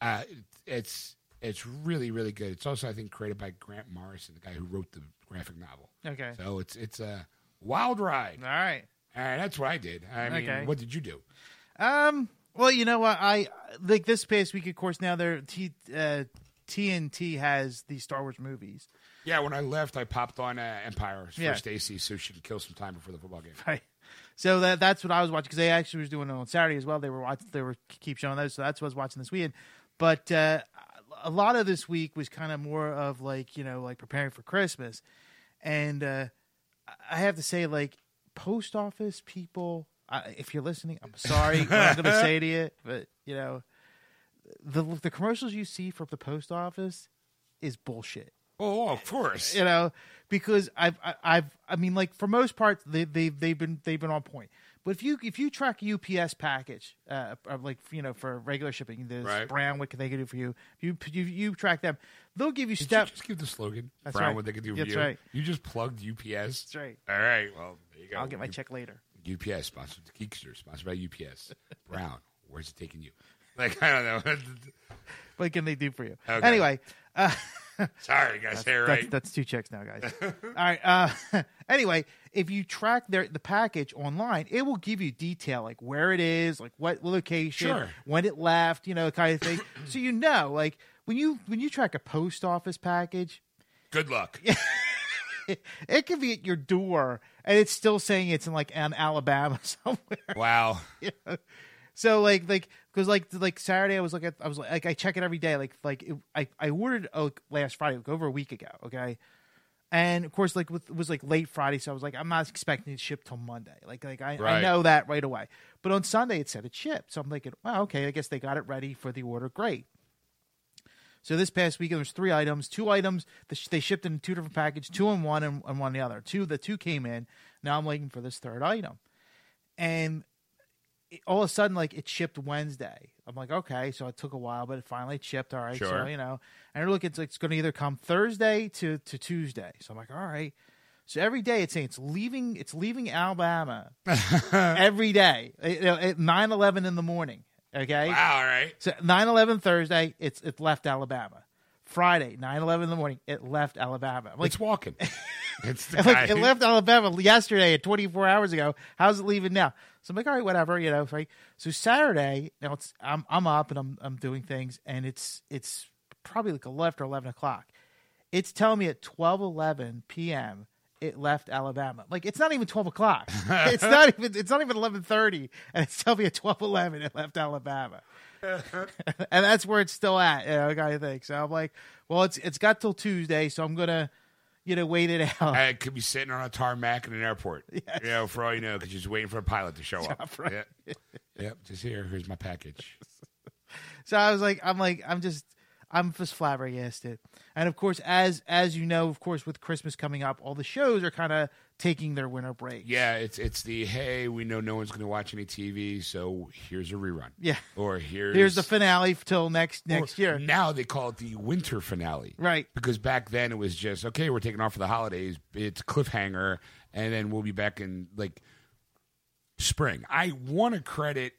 uh, it's it's really really good. It's also I think created by Grant Morrison, the guy who wrote the graphic novel. Okay. So it's it's a wild ride. All right. All right, that's what I did. I mean, Okay. what did you do? Um. Well, you know what? I like this past week. Of course, now there T, uh, TNT has the Star Wars movies. Yeah, when I left, I popped on uh, Empire for Yeah. Stacy so she could kill some time before the football game. Right. So that that's what I was watching because they actually was doing it on Saturday as well. They were watching. They were keep showing those. So that's what I was watching this weekend. But uh, a lot of this week was kind of more of like you know like preparing for Christmas, and uh, I have to say like post office people. I, if you're listening, I'm sorry. what I'm going to say to you, but you know, the the commercials you see from the post office is bullshit Oh, of course. you know, because I've I've I mean like for most part they they they've been they've been on point. But if you if you track UPS package, uh, like you know for regular shipping, there's Right. Brown what can they do for you? If you you, you track them, they'll give you Did step. you just give the slogan? That's Brown, right. what they could do for you. That's you. right. You just plugged UPS. That's right. All right. Well, there you go. I'll get my check later. UPS sponsored Geekster, sponsored by UPS. Brown, where's it taking you? Like I don't know. What can they do for you? Okay. Anyway, uh, Sorry, guys. Hey, that's, right. that's two checks now, guys. All right. Uh, anyway, if you track their the package online, it will give you detail like where it is, like what location, Sure. when it left, you know, kind of thing. so you know, like when you when you track a post office package, Good luck. it could be at your door and it's still saying it's in like an Alabama somewhere. Wow. So like like because like like Saturday I was like I was like I check it every day like like it, I I ordered uh, last Friday like over a week ago okay, and of course like with, it was like late Friday so I was like I'm not expecting it to ship till Monday like like I, I know that right away but on Sunday it said it shipped so I'm thinking well okay I guess they got it ready for the order great. So this past weekend, there's three items. Two items they shipped in two different packages, two in one and, and one in the other. Two, the two came in. Now I'm waiting for this third item, and it, all of a sudden, like it shipped Wednesday. I'm like, okay, so it took a while, but it finally shipped. All right, so you know, and look, it's, it's going to either come Thursday to to Tuesday. So I'm like, all right. So every day it's saying it's leaving it's leaving Alabama every day. You know, at 9-11 in the morning. Okay. Wow, all right. So 9-11 Thursday, it's it left Alabama. Friday, 9-11 in the morning, it left Alabama. I'm like, It's walking. it's like, it left Alabama yesterday, at 24 hours ago. How's it leaving now? So I'm like, all right, whatever, you know. Right. So Saturday, now it's I'm I'm up and I'm I'm doing things, and it's it's probably like 11 or 11 o'clock. It's telling me at 12:11 p.m. it left Alabama. Like it's not even 12 o'clock. it's not even it's not even 11:30, and it's telling me at 12:11 it left Alabama. and that's where it's still at, you know, kind of thing. So I'm like, well, it's it's got till Tuesday, so I'm gonna, you know, wait it out. I could be sitting on a tarmac in an airport. You know, for all you know, because you're just waiting for a pilot to show up. right. Yep. yep. Just here. Here's my package. So I was like, I'm like, I'm just, I'm just flabbergasted. And of course, as as you know, of course, with Christmas coming up, all the shows are kind of taking their winter break. Yeah, it's it's the hey, we know no one's going to watch any TV, so here's a rerun. Yeah. Or here's Here's the finale till next next year. Now they call it the winter finale. Right. Because back then it was just okay, we're taking off for the holidays. It's cliffhanger, and then we'll be back in like spring. I want to credit.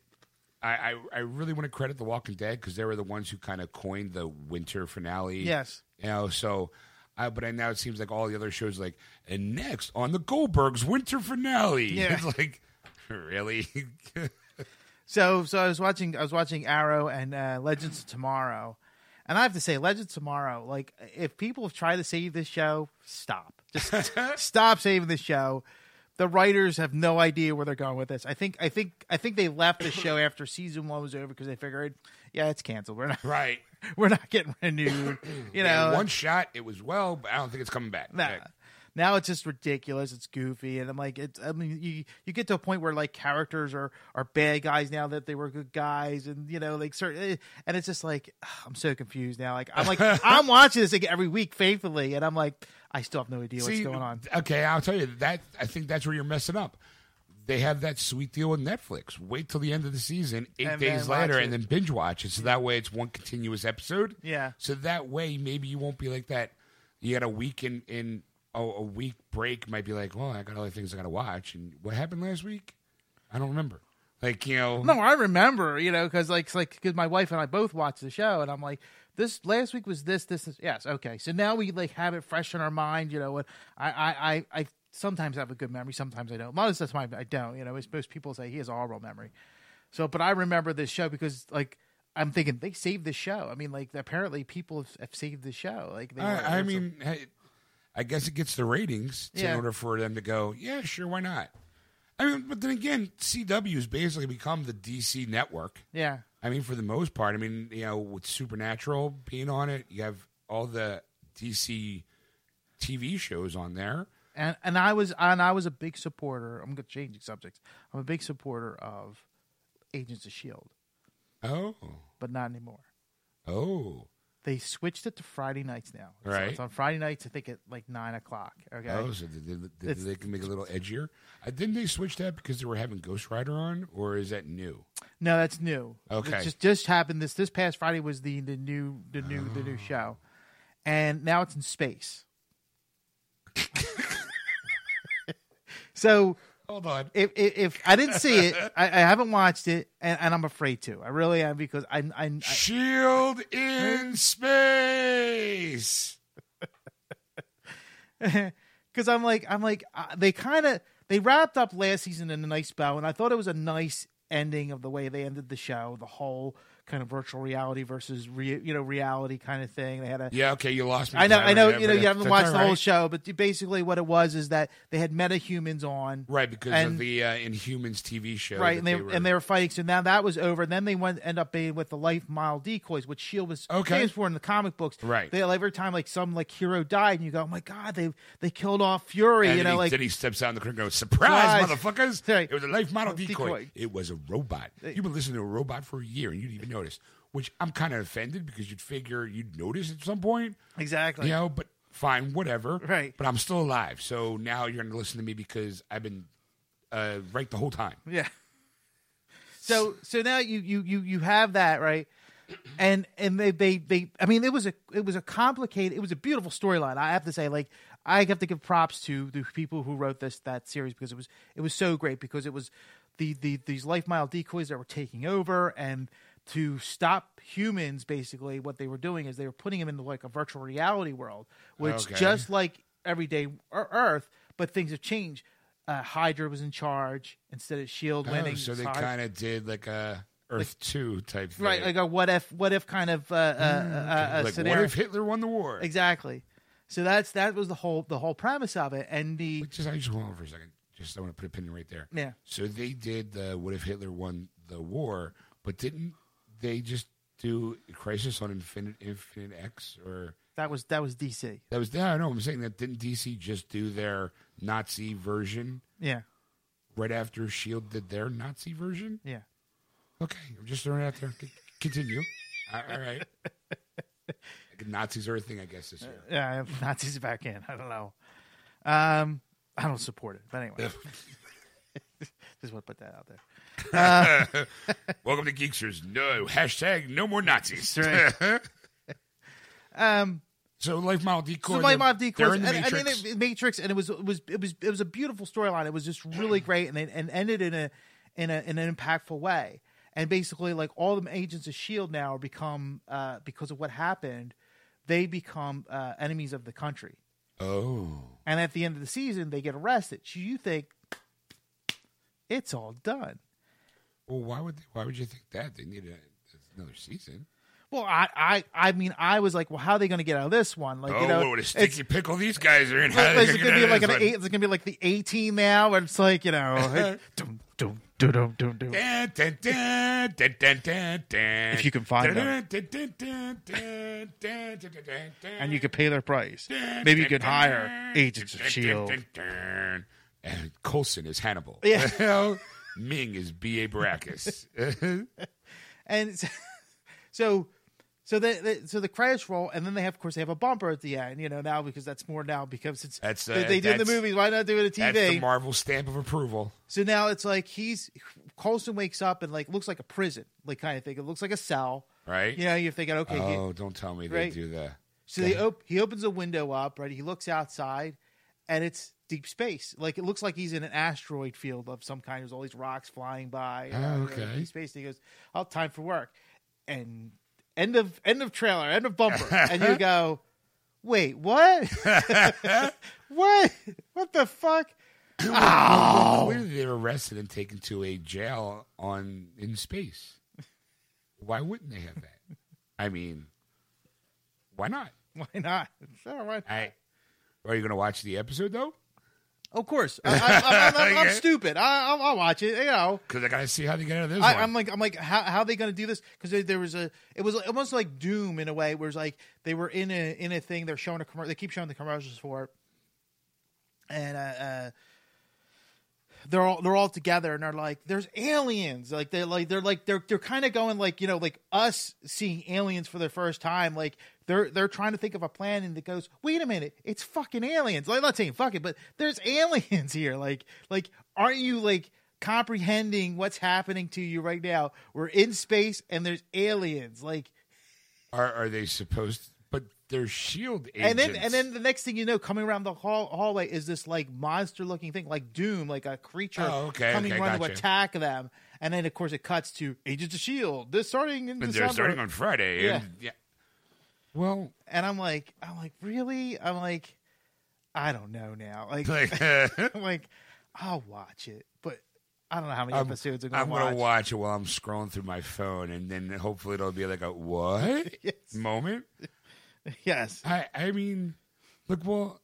I, I, I really want to credit The Walking Dead because they were the ones who kind of coined the winter finale. Yes. You know, so I, but I, now it seems like all the other shows like and next on the Goldbergs winter finale. Yeah. It's like really So so I was watching I was watching Arrow and uh, Legends of Tomorrow, and I have to say Legends of Tomorrow. Like if people have tried to save this show, stop. Just stop saving this show. The writers have no idea where they're going with this. I think I think I think they left the show after season one was over because they figured, yeah, it's canceled. We're not right. we're not getting renewed. You know, one shot it was well, but I don't think it's coming back. Nah. Now it's just ridiculous. It's goofy, and I'm like, it's. I mean, you you get to a point where like characters are are bad guys now that they were good guys, and you know, like certain, eh, and it's just like I'm so confused now. Like I'm like I'm watching this like, every week faithfully, and I'm like I still have no idea what's going on. Okay, I'll tell you that. I think that's where you're messing up. They have that sweet deal with Netflix. Wait till the end of the season, eight And days later, and then binge watch it. So that way, it's one continuous episode. Yeah. So that way, maybe you won't be like that. You got a week in in oh, a week break. Might be like, well, I got other things I got to watch. And what happened last week? I don't remember. Like you know, No, I remember, you know, because like, like, because my wife and I both watched the show, and I'm like, this last week was this, this, this. Yes, okay. So now we like have it fresh in our mind, you know. What I, I, I, I sometimes I have a good memory, sometimes I don't. Most of the time I don't, you know. As most people say, he has a horrible memory. So, but I remember this show because like. I'm thinking they saved the show. I mean, like apparently people have, have saved the show. Like they I, I mean, hey, I guess it gets the ratings to- Yeah. in order for them to go, yeah, sure, why not? I mean, but then again, CW has basically become the DC network. yeah, I mean, for the most part, I mean, you know, with Supernatural being on it, you have all the DC TV shows on there. And and I was and I was a big supporter. I'm going to change subjects. I'm a big supporter of Agents of Shield, Oh, but not anymore. oh, They switched it to Friday nights now. So Right. it's on Friday nights. I think at like nine o'clock. Okay. oh! So did, did, did they can make it a little edgier? Uh, didn't they switch that because they were having Ghost Rider on, or is that new? No, that's new. Okay. It just just happened. This this past Friday was the the new the new the new show, and now it's in space. so Hold on. if, if if I didn't see it, I, I haven't watched it, and, and I'm afraid to. I really am because I'm I'm. I, Shield in space. because I'm like I'm like uh, they kind of they wrapped up last season in a nice bow, and I thought it was a nice ending of the way they ended the show, the whole kind of virtual reality versus re, you know reality kind of thing. They had a Yeah, okay, you lost me. I know, I know, you know, you haven't watched the whole show, but basically what it was is that they had metahumans on, Right, because of the uh, Inhumans TV show. right, and they, were, and they were fighting. So now that was over. Then they went end up being with the life model decoys, which Shield was Okay. famous for in the comic books. Right. They every time like some like hero died, and you go, oh my god, they they killed off Fury. And you know, he, like then he steps out in the crowd and goes, Surprise, Surprise. motherfuckers! Right. It was a life model Decoy. decoy. It was a robot. You've been listening to a robot for a year and you didn't even notice, which I'm kind of offended because you'd figure you'd notice at some point, exactly. you know, but fine, whatever. Right. But I'm still alive. So now you're going to listen to me because I've been uh, right the whole time. Yeah. So so now you you you you have that right, and and they they they I mean it was a it was a complicated it was a beautiful storyline I have to say like I have to give props to the people who wrote this that series because it was it was so great because it was the, the these life model decoys that were taking over and to stop humans basically what they were doing is they were putting them into like a virtual reality world which Okay. just like everyday earth but things have changed uh, hydra was in charge instead of shield Oh, winning so they kind of did like a Earth Two type thing, right like a what if what if kind of uh, uh, uh, uh, like scenario what if Hitler won the war? exactly so that's that was the whole the whole premise of it and the Just I just on for a second. Just I want to put a pin right there. yeah So they did the what if Hitler won the war, but didn't they just do Crisis on Infinite Infinite X or that was that was dc that was yeah, I know I'm saying that didn't DC just do their Nazi version yeah right after Shield did their Nazi version? yeah Okay, I'm just throwing it out there. C- Continue. All right. Nazis are a thing, I guess this year. Yeah, if Nazis back in. I don't know. Um, I don't support it, but anyway, just want to put that out there. Welcome to Geeksters. No hashtag no more Nazis. That's Um, so Life Model Decoy. so my they're- they're in the and, and Matrix. then it, Matrix, and it was it was it was it was a beautiful storyline. It was just really great, and it and ended in a in a in an impactful way. And basically, like all the agents of Shield now become uh, because of what happened, they become uh, enemies of the country. oh. And at the end of the season, they get arrested. So you think it's all done. Well, why would they, why would you think that? They need a, another season. Well, I, I, I mean, I was like, well, how are they going to get out of this one? Like, oh, you know, what a sticky pickle these guys are in. How like, is it going to be like an one? eight? Is it going to be like the A team now? And it's like, you know, if you can find them, and you could pay their price. Maybe you could hire agents of Shield. And Coulson is Hannibal. Yeah. You know? Ming is B.A. Baracus. and so, so so the, the so the credits roll, and then they have, of course, they have a bumper at the end. You know, now because that's more now because it's That's, uh, they, they do in the that's- movies. Why not do it on That's the TV? Marvel stamp of approval. so now it's like he's Coulson wakes up and like looks like a prison, like kind of thing. It looks like a cell. Right? You know, you're thinking, okay, he- Oh, don't tell me Right. they do that. So they op- he opens a window up, right? He looks outside, and it's deep space. Like it looks like he's in an asteroid field of some kind. There's all these rocks flying by. Oh, okay. Deep space. And he goes, "Oh, time for work." And end of end of trailer, end of bumper, and you go, "Wait, what? what? What the fuck?" Oh. Clearly, they ah. were arrested and taken to a jail on in space. Why wouldn't they have that? I mean, why not? Why not? It's all right. I are you going to watch the episode though? Of course, I, I, I'm, I'm, I'm stupid. I, I'll, I'll watch it. You know. Because I got to see how they get out of this I, one. I'm like, I'm like, how how are they going to do this? Because there was a, it was almost like Doom in a way, where it's like they were in a in a thing. They're showing a commercial. They keep showing the commercials for it, and uh, uh, they're all they're all together, and they're like, "There's aliens!" Like they're like they're like they're they're kind of going like you know like us seeing aliens for the first time. Like they're they're trying to think of a plan, and it goes, "Wait a minute, it's fucking aliens!" Like I'm not saying fuck it, but there's aliens here. Like like aren't you like comprehending what's happening to you right now? We're in space, and there's aliens. Like are are they supposed? But they're shield agents. and then and then the next thing you know, coming around the hall, hallway is this like monster looking thing, like Doom, like a creature Oh, okay, coming okay, running to attack them. And then of course it cuts to Agents of Shield. This starting in But December. they're starting on Friday. Yeah. And, yeah. Well, and I'm like, I'm like, really? I'm like, I don't know now. Like, like, I'm like, I'll watch it, but I don't know how many I'm, episodes I'm gonna I'm watch. gonna watch it while I'm scrolling through my phone, and then hopefully it'll be like a what Yes. moment. Yes. I I mean, look, well,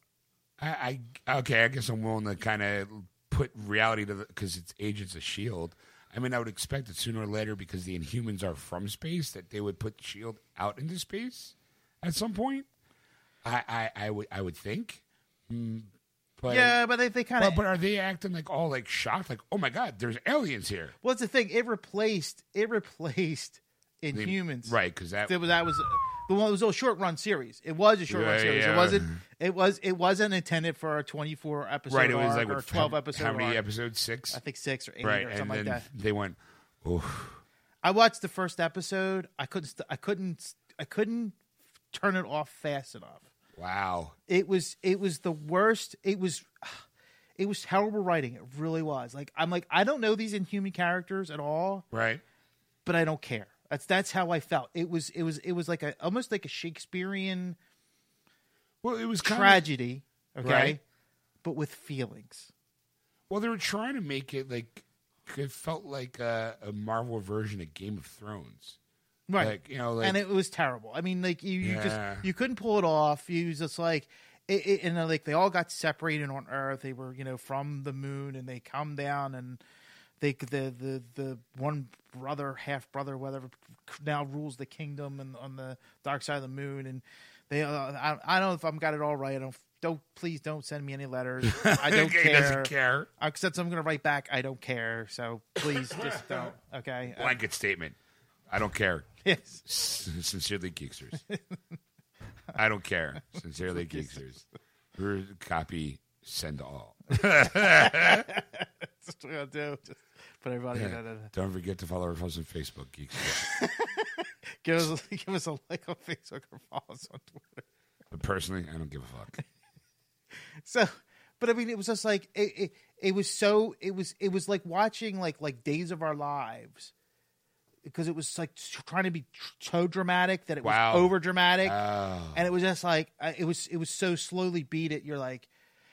I, I okay. I guess I'm willing to kind of put reality to the because it's Agents of Shield. I mean, I would expect that sooner or later, because the Inhumans are from space, that they would put Shield out into space at some point. I I, I would I would think, Mm, but yeah, but they, they kind of. but are they acting like all like shocked? Like, oh my god, there's aliens here. Well, What's the thing? It replaced. It replaced The- Inhumans. right? Because that That was that was the one. It was a short run series. It was a short run series. yeah. It wasn't. It was. It wasn't intended for a twenty four episode. right. It was arc like or what, twelve how, episode. How many arc. episodes? Six. I think six or eight right, or and something then like that. they went. Oh, I watched the first episode. I couldn't. st- I couldn't. I couldn't turn it off fast enough. Wow. It was it was the worst. It was it was terrible writing. It really was. Like I'm like I don't know these inhuman characters at all, Right. but I don't care. That's that's how I felt. It was it was it was like a almost like a Shakespearean Well, it was tragedy, okay, Right. but with feelings. well. They were trying to make it like it felt like a, a Marvel version of Game of Thrones. Right. Like you know, like and it was terrible. I mean, like you, you Yeah. just you couldn't pull it off. You was just like, it, it, and uh, like they all got separated on Earth. They were you know from the moon, and they come down, and they the the the one brother, half brother, whatever, now rules the kingdom and on the dark side of the moon, and they. Uh, I, I don't know if I'm got it all right. I don't. Don't please don't send me any letters. I don't care. doesn't care. Except I'm going to write back. I don't care. So please just don't. Okay. Uh, Blanket statement. I don't care. yes. Sincerely, Geeksters. I don't care. Sincerely, Geeksters. Her copy. Send all. That's what I'm do. Just put everybody. Yeah. No, no, no. Don't forget to follow us on Facebook, Geeksters. Give us give us a like on Facebook or follow us on Twitter. But personally, I don't give a fuck. So, but I mean, it was just like it, it. It was so. It was. It was like watching like like Days of Our Lives, because it was like trying to be so dramatic that it was Wow. over dramatic, Oh. and it was just like it was. It was so slowly beat it. You're like,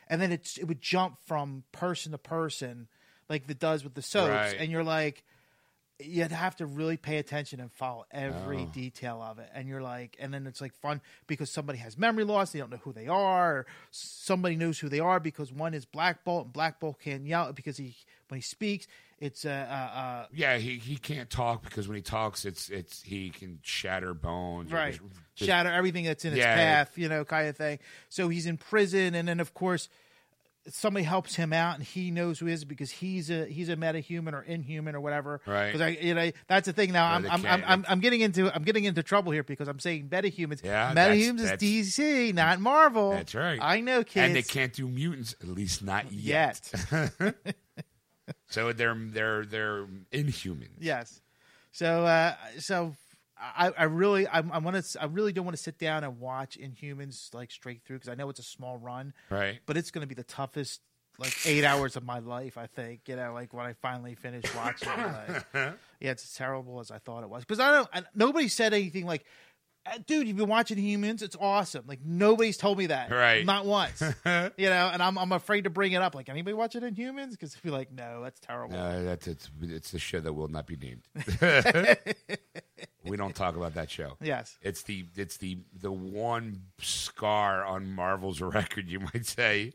and then it's it would jump from person to person, like it does with the soaps, Right. and you're like. You'd have to really pay attention and follow every Oh. detail of it, and you're like, and then it's like fun because somebody has memory loss; they don't know who they are. Or somebody knows who they are because one is Black Bolt, and Black Bolt can't yell because he when he speaks, it's uh, uh, uh Yeah, he, he can't talk because when he talks, it's it's he can shatter bones. right just- just- shatter everything that's in his Yeah. path, you know, kind of thing. So he's in prison, and then of course somebody helps him out, and he knows who is because he's a he's a metahuman or inhuman or whatever. Right. Because I you know that's the thing. Now I'm I'm, I'm I'm I'm getting into I'm getting into trouble here because I'm saying metahumans. Yeah, that's- metahumans that's- is DC, not Marvel. That's right. I know, kids. and they can't do mutants, at least not yet. yet. So they're they're they're inhumans. Yes. So uh so I, I really I, I want to I really don't want to sit down and watch Inhumans like straight through because I know it's a small run, Right. but it's going to be the toughest like eight hours of my life. I think you know like when I finally finish watching. it, like, yeah, it's as terrible as I thought it was because I don't. I, nobody said anything like. "Uh, Dude, you've been watching Humans. It's awesome. Like nobody's told me that, Right. Not once, you know. And I'm I'm afraid to bring it up. Like anybody watching Inhumans? Because they'd be like, no, that's terrible. Uh, that's it's it's the show that will not be named. we don't talk about that show. Yes, It's the it's the the one scar on Marvel's record, you might say.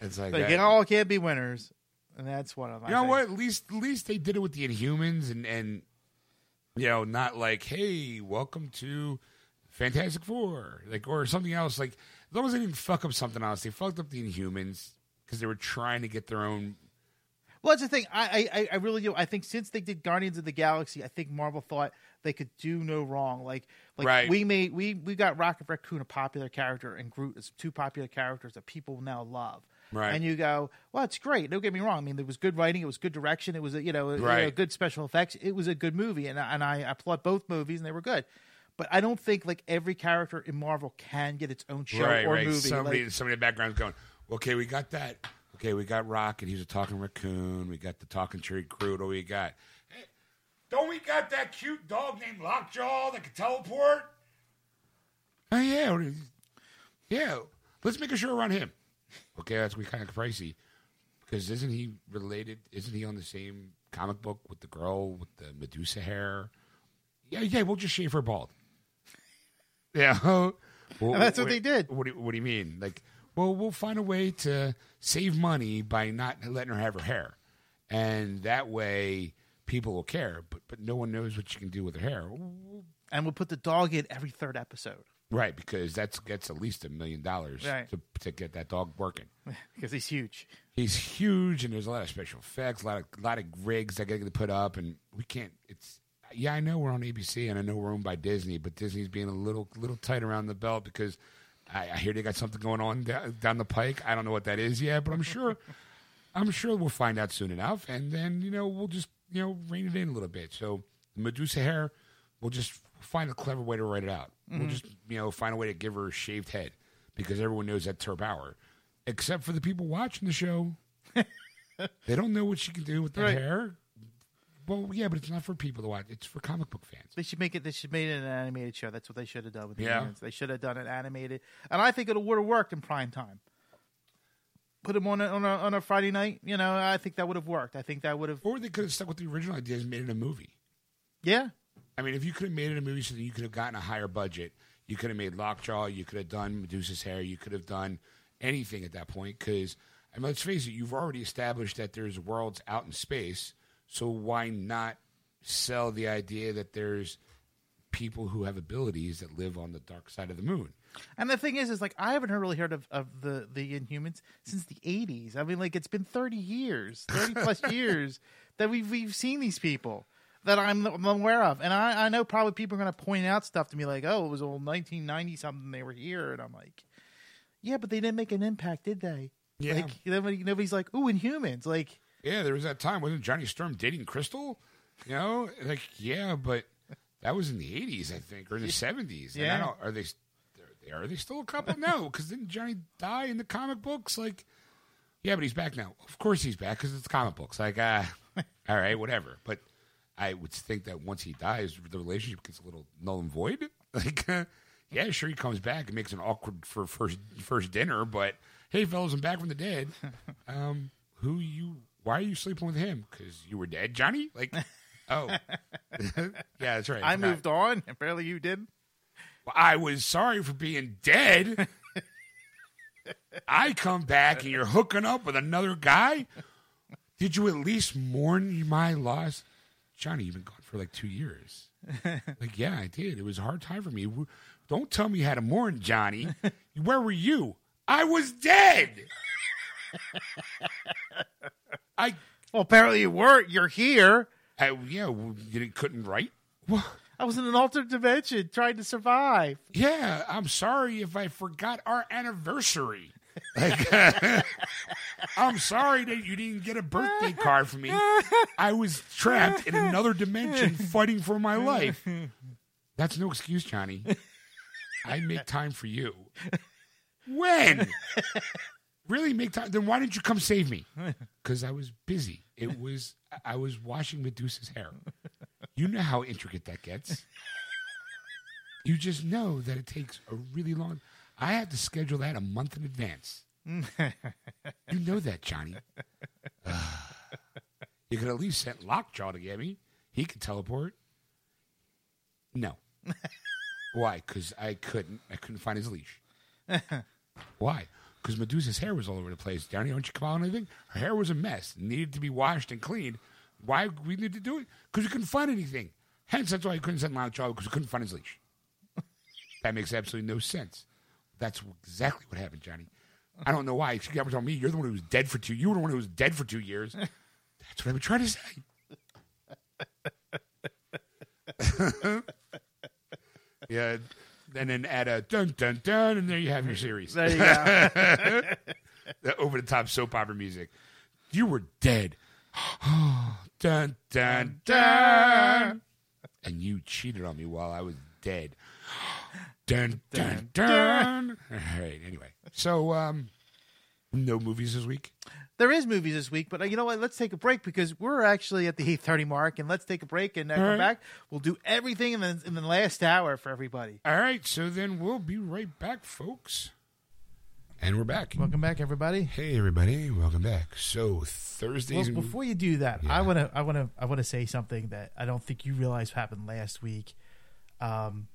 It's like Like that. it all can't be winners, and that's one of them. You know things. what? At least, at least they did it with the Inhumans, and and you know, not like, hey, welcome to Fantastic Four, like or something else. Like as long as they didn't even fuck up something else, they fucked up the Inhumans because they were trying to get their own. Well, that's the thing. I, I I really do. I think since they did Guardians of the Galaxy, I think Marvel thought they could do no wrong. Like like Right. we made we we got Rocket Raccoon a popular character and Groot is two popular characters that people now love. Right. And you go, well, it's great. Don't get me wrong. I mean, there was good writing. It was good direction. It was a, you know, you know, good special effects. It was a good movie, and I, and I applaud both movies, and they were good. But I don't think like every character in Marvel can get its own show right, or right. movie. Somebody, Like, somebody in the background's going, okay, we got that. Okay, we got Rocket. He's a talking raccoon. We got the talking tree Groot. What do we got? Hey, don't we got that cute dog named Lockjaw that can teleport? Oh yeah, yeah. Let's make a show around him. Okay, that's kind of pricey because isn't he related? Isn't he on the same comic book with the girl with the Medusa hair? Yeah, yeah. We'll just shave her bald. Yeah, well, And that's what they did. What do, you- what do you mean? Like, well, we'll find a way to save money by not letting her have her hair, and that way people will care. But but no one knows what you can do with her hair, and we'll put the dog in every third episode right? Because that's gets at least a million dollars Right. to to get that dog working. because he's huge. He's huge, and there's a lot of special effects, a lot of a lot of rigs that get to put up, and we can't. It's yeah, I know we're on ABC, and I know we're owned by Disney, but Disney's being a little little tight around the belt because I, I hear they got something going on down, down the pike. I don't know what that is yet, but I'm sure I'm sure we'll find out soon enough, and then you know we'll just you know rein it in a little bit. So the Medusa hair, we'll just find a clever way to write it out. We'll mm-hmm. just you know find a way to give her a shaved head because everyone knows that's her power, except for the people watching the show. they don't know what she can do with the Right. hair. Well, yeah, but it's not for people to watch. It's for comic book fans. They should make it. They should make it an animated show. That's what they should have done with the Yeah. humans. They should have done it animated, and I think it would have worked in prime time. Put them on a, on a on a Friday night. You know, I think that would have worked. I think that would have. Or they could have stuck with the original ideas and made it a movie. Yeah, I mean, if you could have made it a movie, so that you could have gotten a higher budget, you could have made Lockjaw, you could have done Medusa's hair, you could have done anything at that point. Because I mean, let's face it, you've already established that there's worlds out in space. So why not sell the idea that there's people who have abilities that live on the dark side of the moon? and the thing is, is like I haven't really heard of, of the the Inhumans since the '80s. I mean, like it's been 30 years, 30 plus years that we've we've seen these people that I'm, I'm aware of, and I I know probably people are going to point out stuff to me like, oh, it was old 1990 something they were here, and I'm like, yeah, but they didn't make an impact, did they? Yeah. Like nobody, nobody's like, ooh, Inhumans, like. Yeah, there was that time wasn't Johnny Storm dating Crystal? You know, like yeah, but that was in the '80s, I think, or in the '70s. And I Yeah. don't, are they? Are they still a couple? No, because didn't Johnny die in the comic books? Like, yeah, but he's back now. Of course he's back because it's comic books. Like, uh, all right, whatever. But I would think that once he dies, the relationship gets a little null and void. Like, yeah, sure, he comes back and makes an awkward for first first dinner, but hey, fellas, I'm back from the dead. Um, who you? Why are you sleeping with him? Because you were dead, Johnny. Like, oh, yeah, that's right. I forgot. moved on. Apparently, you did. Well, I was sorry for being dead. I come back and you're hooking up with another guy. Did you at least mourn my loss? Johnny, you've been gone for like two years. like, yeah, I did. It was a hard time for me. Don't tell me how to mourn, Johnny. Where were you? I was dead. I, Well, apparently you weren't. You're here. I, yeah, you didn't- couldn't write. I was in an alternate dimension trying to survive. Yeah, I'm sorry if I forgot our anniversary. Like, I'm sorry that you didn't get a birthday card for me. I was trapped in another dimension fighting for my life. That's no excuse, Johnny. I make time for you. When? Really make time? Then why didn't you come save me? Because I was busy. It was I was washing Medusa's hair. You know how intricate that gets. You just know that it takes a really long. I have to schedule that a month in advance. you know that, Johnny. you could at least send Lockjaw to get me. He could teleport. No. Why? Because I couldn't. I couldn't find his leash. Why? Because Medusa's hair was all over the place. Johnny, don't you come out anything? Her hair was a mess. Needed to be washed and cleaned. Why we need to do it? Because we couldn't find anything. Hence, that's why I couldn't send Lockjaw because we couldn't find his leash. that makes absolutely no sense. That's exactly what happened, Johnny. I don't know why. You got to tell me you're the one who was dead for two. You were the one who was dead for two years. That's what I've been trying to say. yeah, and then add a dun dun dun, and there you have your series. There you go. the over the top soap opera music. You were dead. dun dun dun. And you cheated on me while I was dead. Dun dun dun. All right. Anyway, so um, no movies this week. there is movies this week, but uh, you know what? Let's take a break because we're actually at the eight thirty mark, and let's take a break and uh, come right. back. We'll do everything in the in the last hour for everybody. All right. So then we'll be right back, folks. And we're back. Welcome back, everybody. Hey, everybody. Welcome back. So Well, Thursdays. and- before you do that, Yeah. I want to I want to I want to say something that I don't think you realize happened last week. Um,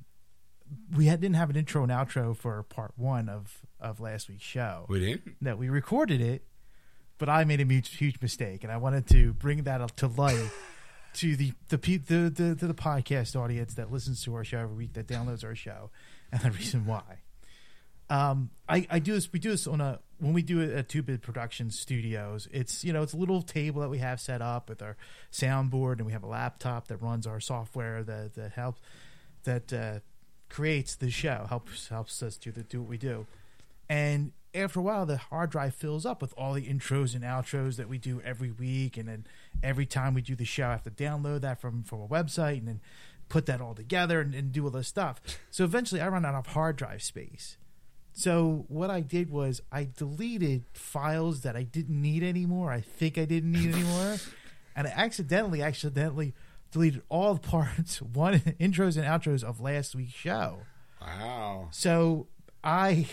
we had, didn't have an intro and outro for part one of of last week's show. we didn't. No, we recorded it, but I made a huge, huge mistake, and I wanted to bring that up to light to the the, the the to the podcast audience that listens to our show every week, that downloads our show, and the reason why. Um, I, I do this. We do this on a when we do it at Two Bit Production Studios. It's you know it's a little table that we have set up with our soundboard, and we have a laptop that runs our software that that helps that uh, creates the show helps helps us do the do what we do. And after a while, the hard drive fills up with all the intros and outros that we do every week, and then every time we do the show, I have to download that from from a website and then put that all together and, and do all this stuff. So eventually, I run out of hard drive space. So what I did was I deleted files that I didn't need anymore. I think I didn't need anymore, and I accidentally, accidentally deleted all the parts, one intros and outros of last week's show. Wow. So I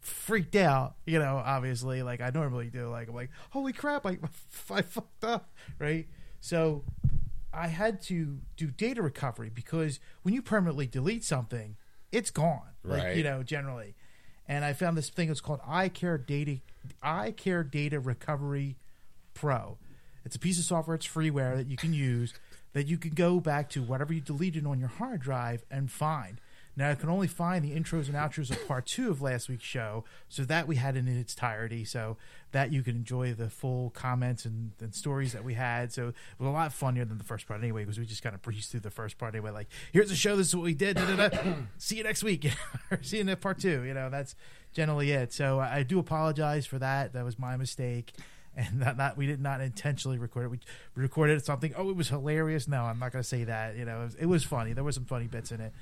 freaked out, you know, obviously, like I normally do. Like I'm like, holy crap, I I fucked up, right? So I had to do data recovery because when you permanently delete something, it's gone. Like, Right. you know, generally. And I found this thing it's called iCare Data iCare Data Recovery Pro. It's a piece of software, it's freeware that you can use that you can go back to whatever you deleted on your hard drive and find. Now I can only find the intros and outros of part two of last week's show, so that we had in its entirety, so that you can enjoy the full comments and, and stories that we had. So it was a lot funnier than the first part anyway, because we just kind of breezed through the first part anyway. Like, here's the show, this is what we did. da, da, da. See you next week, or see you in part two. You know, that's generally it. So I do apologize for that. That was my mistake. And that, not we did not intentionally record it. We recorded something. Oh, it was hilarious. No, I'm not going to say that. You know, it was, it was funny. There were some funny bits in it,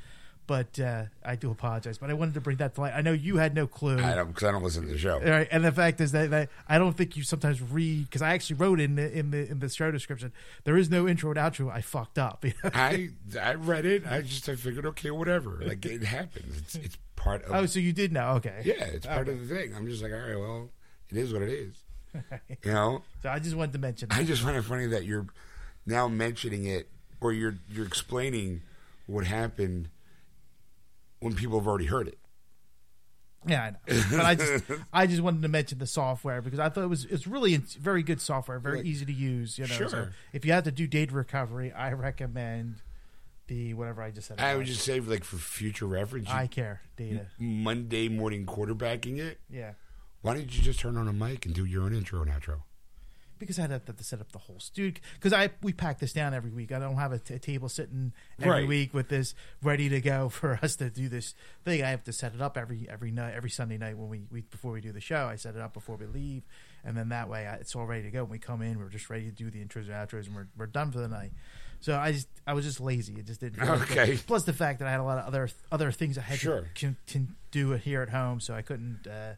but uh, I do apologize. But I wanted to bring that to light. I know you had no clue. I don't because I don't listen to the show. Right, and the fact is that, that I don't think you sometimes read because I actually wrote in the in the in the show description there is no intro and outro. I fucked up. I I read it. I just I figured okay, whatever. Like it happens. It's it's part of oh, so you did know? Okay. yeah. It's part of the thing. I'm just like all right. Well, it is what it is. You know. So I just wanted to mention. That. I just find it funny that you're now mentioning it, or you're you're explaining what happened when people have already heard it. Yeah, I know. But I just I just wanted to mention the software because I thought it was it's really very good software, very Right. easy to use. You know, so if you have to do data recovery, I recommend the whatever I just said. I would just say, like for future reference, I care data. Monday morning quarterbacking it. Yeah, Why didn't you just turn on a mic and do your own intro and outro? because I had to set up the whole studio. Because I we pack this down every week. I don't have a, t- a table sitting every Right. week with this ready to go for us to do this thing. I have to set it up every every night, every Sunday night when we, we before we do the show. I set it up before we leave, and then that way I, it's all ready to go. When we come in, we're just ready to do the intros and outros, and we're we're done for the night. So I just I was just lazy. It just didn't. feel like it. Okay. Plus the fact that I had a lot of other other things I had Sure. to can, can do it here at home, so I couldn't uh,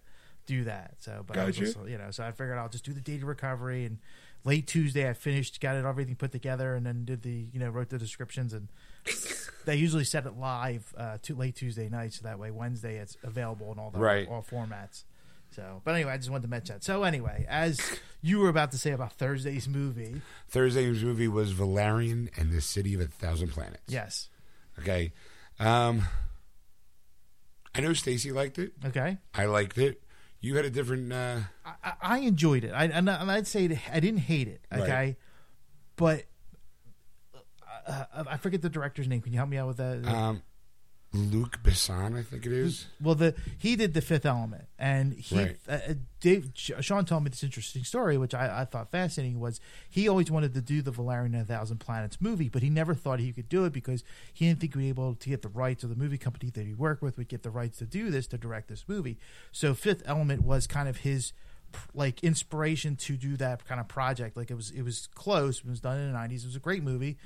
do that. So, but I was Gotcha. just, you know, so I figured I'll just do the data recovery and late Tuesday I finished, got it everything put together, and then did the you know wrote the descriptions and they usually set it live uh, to late Tuesday night, so that way Wednesday it's available in all the Right. all formats. So, but anyway, I just wanted to mention that. So anyway, as you were about to say about Thursday's movie, Thursday's movie was Valerian and the City of a Thousand Planets. yes, Okay. Um, I know Stacy liked it. okay, I liked it. You had a different. Uh, I, I- enjoyed it. I, and I'd say I didn't hate it. Okay, Right. but uh, I forget the director's name. Can you help me out with that? um, Luc Besson, I think it is. Well, the he did the Fifth Element, and he Right. uh, uh, Dave Sean told me this interesting story, which I, I thought fascinating. Was he always wanted to do the Valerian and a Thousand Planets movie, but he never thought he could do it because he didn't think he'd be able to get the rights, or the movie company that he worked with would get the rights to do this to direct this movie. So Fifth Element was kind of his like inspiration to do that kind of project. Like it was it was close. It was done in the nineties. It was a great movie.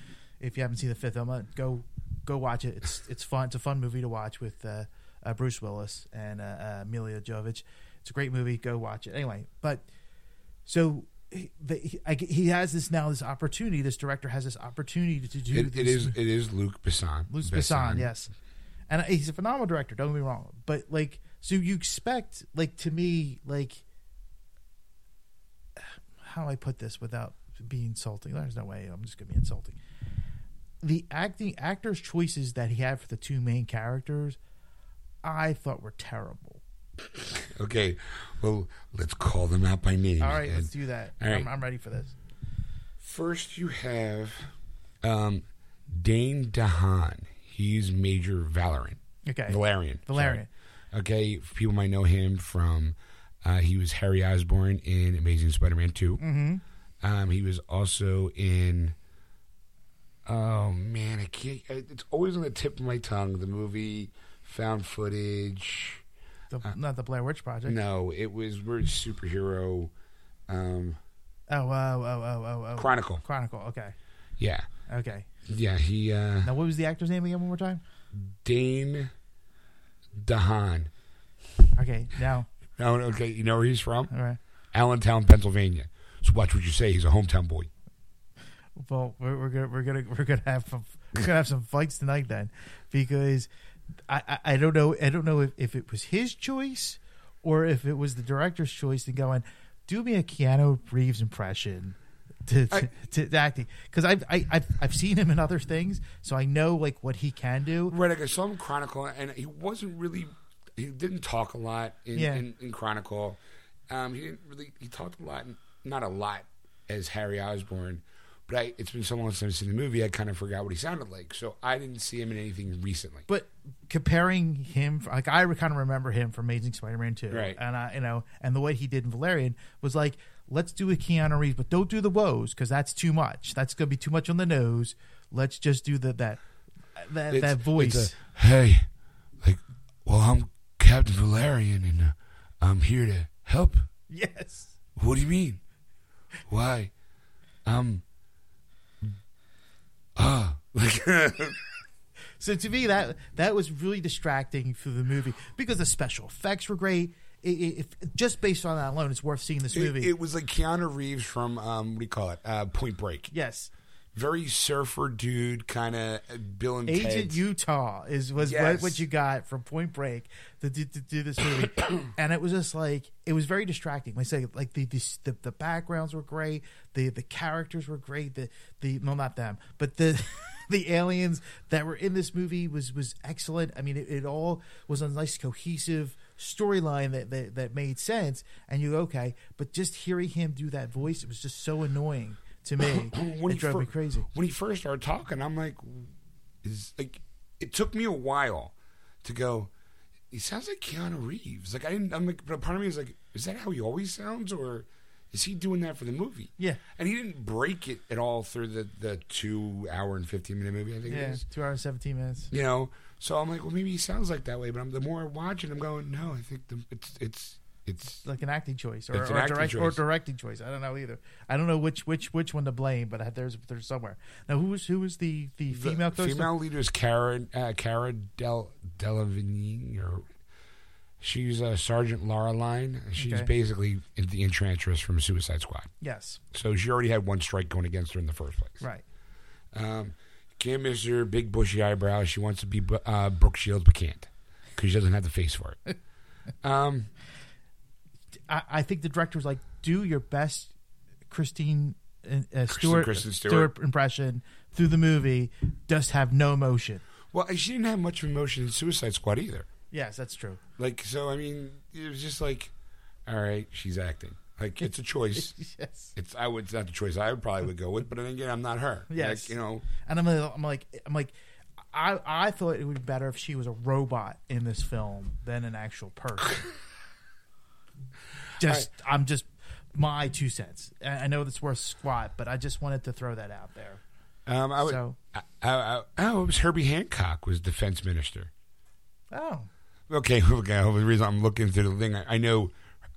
If you haven't seen the Fifth Element, go go watch it. It's it's fun. It's a fun movie to watch with uh, uh, Bruce Willis and uh, uh, Amelia Jovich. It's a great movie. Go watch it. Anyway, but so he, he, I, he has this now this opportunity. This director has this opportunity to do. It, this, it is. It is Luc Besson. Luc Besson, yes, and he's a phenomenal director. Don't get me wrong, but like, so you expect, like, to me, like, how do I put this without being insulting? There's no way I'm just gonna be insulting. The acting actors' choices that he had for the two main characters, I thought were terrible. Okay. Well, let's call them out by name. All right, And let's do that. all right. I'm, I'm ready for this. First, you have um, Dane DeHaan. He's Major Valerian. Okay, Valerian. Valerian. sorry. Okay, people might know him from. Uh, he was Harry Osborn in Amazing Spider-Man 2 Mm-hmm. Um, he was also in. Oh man, I can't. It's always on the tip of my tongue. The movie found footage. The, not the Blair Witch Project. No, it was we're superhero um, Oh, oh, oh, oh, oh, oh. Chronicle. Chronicle. Okay. Yeah, Okay. yeah. He uh, Now, what was the actor's name again? One more time. Dane DeHaan. Okay. Now, No, okay. You know where he's from? all right. Allentown, Pennsylvania. So watch what you say. He's a hometown boy. Well, we're, we're gonna we're gonna we're gonna have some, we're gonna have some fights tonight then, because I, I, I don't know I don't know if, if it was his choice or if it was the director's choice to go and do me a Keanu Reeves impression to to, I- to, acting because I've I, I've I've seen him in other things, so I know like what he can do. Right, like I saw him Chronicle, and he wasn't really. He didn't talk a lot in, Yeah. in, in Chronicle. Um, he didn't really. He talked a lot, not a lot, as Harry Osborn. But I, it's been so long since I've seen the movie, I kind of forgot what he sounded like. So I didn't see him in anything recently. But comparing him, like I kind of remember him from Amazing Spider-Man 2, Right. And I, you know, and the way he did in Valerian was like, let's do a Keanu Reeves, but don't do the woes because that's too much. That's gonna be too much on the nose. Let's just do the that that It's- that voice. it's a, hey, like, well, I'm Captain Valerian, and uh, I'm here to help. yes. What do you mean? Why? Um. Ah, like So to me, that that was really distracting for the movie because the special effects were great. I- i- if just based on that alone, it's worth seeing this it, movie. it was like Keanu Reeves from um, what do you call it? Uh, Point Break. yes, Very surfer dude, kind of Bill and Agent Ted. Utah is was what, Yes. what you got from Point Break to do, to do this movie, and it was just like it was very distracting. Like I say, like the, the the the backgrounds were great, the the characters were great, the the no not them, but the the aliens that were in this movie was was excellent. I mean, it, it all was a nice cohesive storyline that, that that made sense, and you go, okay, but just hearing him do that voice, it was just so annoying to me. when it drove fir- me crazy. When he first started talking, I'm like, is like, it took me a while to go. He sounds like Keanu Reeves. Like I didn't. I'm like, but part of me is like, is that how he always sounds, or is he doing that for the movie? Yeah. And he didn't break it at all through the the two hour and fifteen minute movie. I think Yeah, is. two hours seventeen minutes. You know, so I'm like, well, maybe he sounds like that way. But I'm, the more I watch it, I'm going, no, I think the, it's it's it's like an acting choice or, It's an or, acting direct, or directing choice. I don't know either. I don't know which which which one to blame, but there's there's somewhere. Now who was who was the the the female co female leader is Cara uh, Cara Del Delevingne, or she's uh, Sergeant Laureline. She's Okay. basically the enchantress from Suicide Squad. Yes, So she already had one strike going against her in the first place. right. Um, can't miss her big bushy eyebrows. She wants to be uh, Brooke Shields, but can't because she doesn't have the face for it. um, I, I think the director was like, do your best, Christine uh, uh, Stewart, Kristen Stewart. impression through the movie. Just have no emotion. well, she didn't have much emotion in Suicide Squad either. Yes, that's true. Like, so I mean, it was just like, all right, she's acting. Like, it's a choice. yes, It's I would it's not the choice I would probably would go with, but then again, I'm not her. Yes. like, you know, and I'm like, I'm like I'm like. I, I thought it would be better if she was a robot in this film than an actual person. just I'm just my two cents. I know that's worth squat, but I just wanted to throw that out there. um, I would. So- I, I, I, oh, it was Herbie Hancock was defense minister. Oh, Okay, okay. The reason I'm looking through the thing, I, know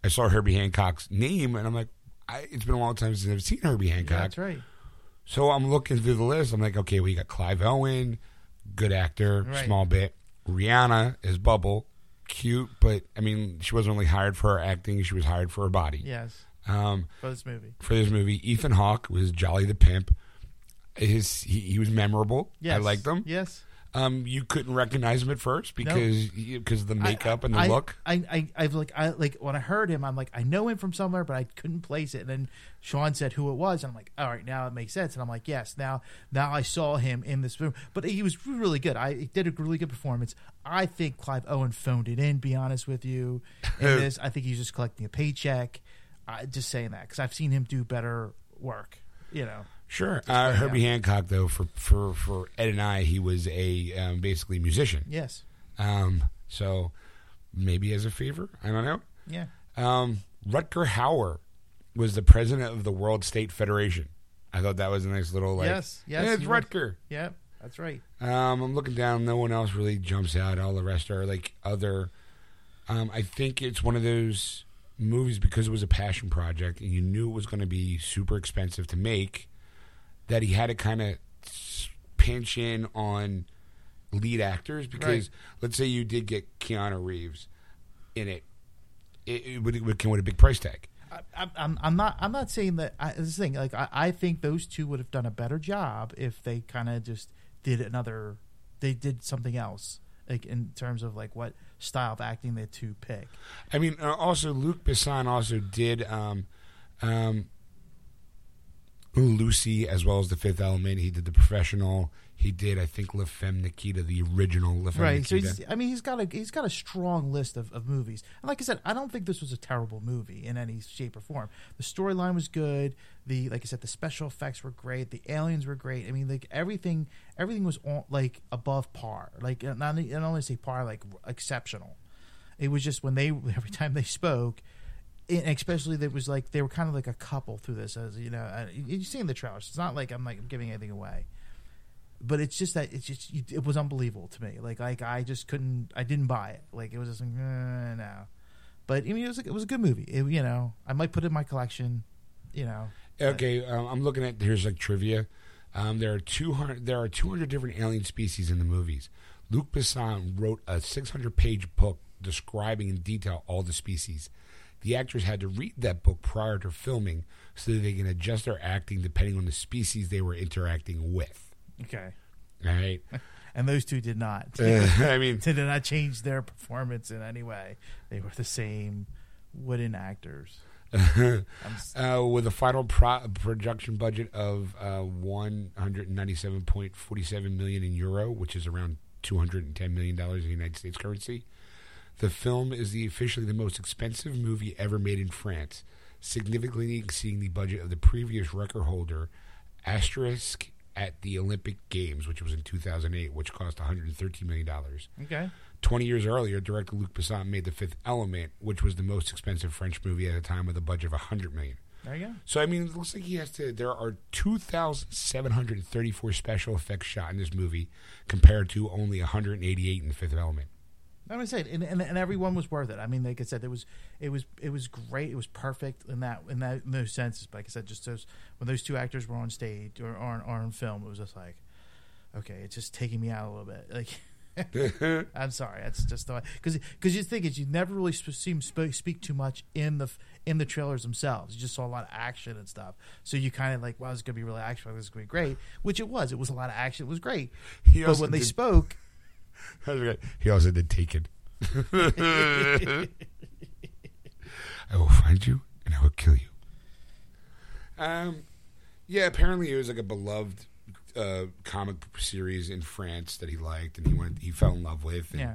I saw Herbie Hancock's name, and I'm like, I, it's been a long time since I've seen Herbie yeah, Hancock. that's right. So I'm looking through the list. I'm like, okay, we got Clive Owen, good actor, Right. small bit. Rihanna is Bubble, cute, but I mean, she wasn't really hired for her acting; she was hired for her body. Yes, Um, for this movie. for this movie, Ethan Hawke was Jolly the Pimp. His he, he was memorable. Yes, I liked him. Yes, Um, you couldn't recognize him at first because because of the makeup and the I, look. I, I, I've like, I like when I heard him, I'm like, I know him from somewhere, but I couldn't place it. And then Sean said who it was, and I'm like, all right, now it makes sense. And I'm like, yes, now, now I saw him in this film, but he was really good. I he did a really good performance. I think Clive Owen phoned it in. Be honest with you, in this, I think he's just collecting a paycheck. I just saying that because I've seen him do better work. You know, Sure. Uh, Herbie Hancock, though, for, for, for Ed and I, he was a um, basically musician. yes, Um, so maybe as a favor, I don't know. yeah, Um, Rutger Hauer was the president of the World State Federation. I thought that was a nice little like. Yes, yes, "Hey, it's. Rutger. yeah, that's right. Um, I'm looking down. No one else really jumps out. All the rest are like other. Um, I think it's one of those movies because it was a passion project and you knew it was going to be super expensive to make. That he had to kind of pinch in on lead actors because let's say you did get Keanu Reeves in it, it, it would, it would come with a big price tag. I, I'm, I'm not. I'm not saying that. I, this thing, like, I, I think those two would have done a better job if they kind of just did another. They did something else, like in terms of like what style of acting the two pick. I mean, uh, also Luc Besson also did um, um, Lucy as well as The Fifth Element. He did The Professional. He did, I think, La Femme Nikita, the original La Femme right. So Nikita. he's, I mean, he's got a he's got a strong list of, of movies. And like I said, I don't think this was a terrible movie in any shape or form. The storyline was good. The like I said, the special effects were great. The aliens were great. I mean, like everything everything was on, like above par. Like not I don't want to say par, like exceptional. It was just when they every time they spoke. And especially, there was like they were kind of like a couple through this, as you know. uh, You see in the trailers. It's not like I'm like giving anything away but it's just that it's just it was unbelievable to me. Like like I just couldn't I didn't buy it. Like it was just like uh, no. But I mean it was a, it was a good movie. It, you know I might put it in my collection. You know. Okay, um, I'm looking at here's like trivia. Um, there are 200 there are 200 different alien species in the movies. Luc Besson wrote a 600 page book describing in detail all the species. The actors had to read that book prior to filming so that they can adjust their acting depending on the species they were interacting with. Okay. All right. And those two did not. Uh, I mean, they did not change their performance in any way. They were the same wooden actors. Uh, with a final pro- production budget of uh, 197.47 million in euro, which is around 210 million dollars in United States currency. The film is the officially the most expensive movie ever made in France, significantly exceeding the budget of the previous record holder, Asterix at the Olympic Games, which was in 2008, which cost 113 million dollars. okay. 20 years earlier, director Luc Besson made The Fifth Element, which was the most expensive French movie at the time with a budget of 100 million. There you go. So I mean, it looks like he has to. There are 2,734 special effects shot in this movie, compared to only 188 in The Fifth Element. I'm gonna say it, and, and and everyone was worth it. I mean, like I said, it was it was it was great. It was perfect in that in that in those senses. But like I said, just those when those two actors were on stage or or, on- or on film, it was just like, okay, it's just taking me out a little bit. Like, I'm sorry, that's just the way because because you think is you never really sp- see sp- speak too much in the in the trailers themselves. You just saw a lot of action and stuff, so you kind of like, well, it's gonna be really action. This is gonna be great, which it was. It was a lot of action. It was great. He But when they did- spoke, He also did Taken. I will find you and I will kill you. Um, yeah, apparently it was like a beloved uh, comic series in France that he liked and he went he fell in love with. And yeah.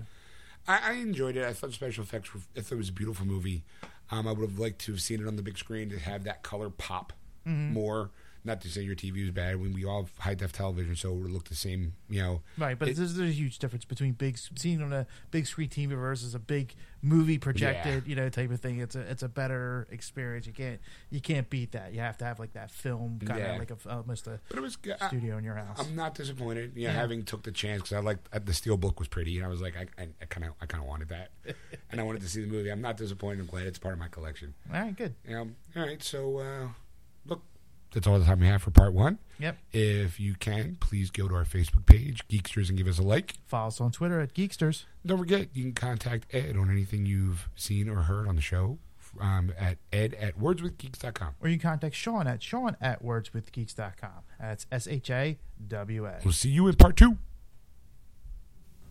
I, I enjoyed it. I thought special effects were. I thought it was a beautiful movie. Um, I would have liked to have seen it on the big screen to have that color pop more. Not to say your TV was bad. When we all have high def television, so it looked the same. You know, Right, but It- there's, there's a huge difference between big seeing on a big screen TV versus a big movie projected, you know, type of thing. It's a it's a better experience. You can't you can't beat that. You have to have like that film kind of like a, almost a but it was. good. I- studio in your house. I'm not disappointed. You know, Yeah. having took the chance because I like the steel book was pretty, and I was like, I kind of, I kind of wanted that, and I wanted to see the movie. I'm not disappointed. I'm glad it's part of my collection. All right, good. Um, all right, so uh, look, that's all the time we have for part one. Yep. If you can, please go to our Facebook page, Geeksters, and give us a like. Follow us on Twitter at Geeksters. Don't forget, you can contact Ed on anything you've seen or heard on the show um, at ed at wordswithgeeks.com. Or you can contact Sean at Sean at wordswithgeeks.com. That's S H A W A. We'll see you in part two.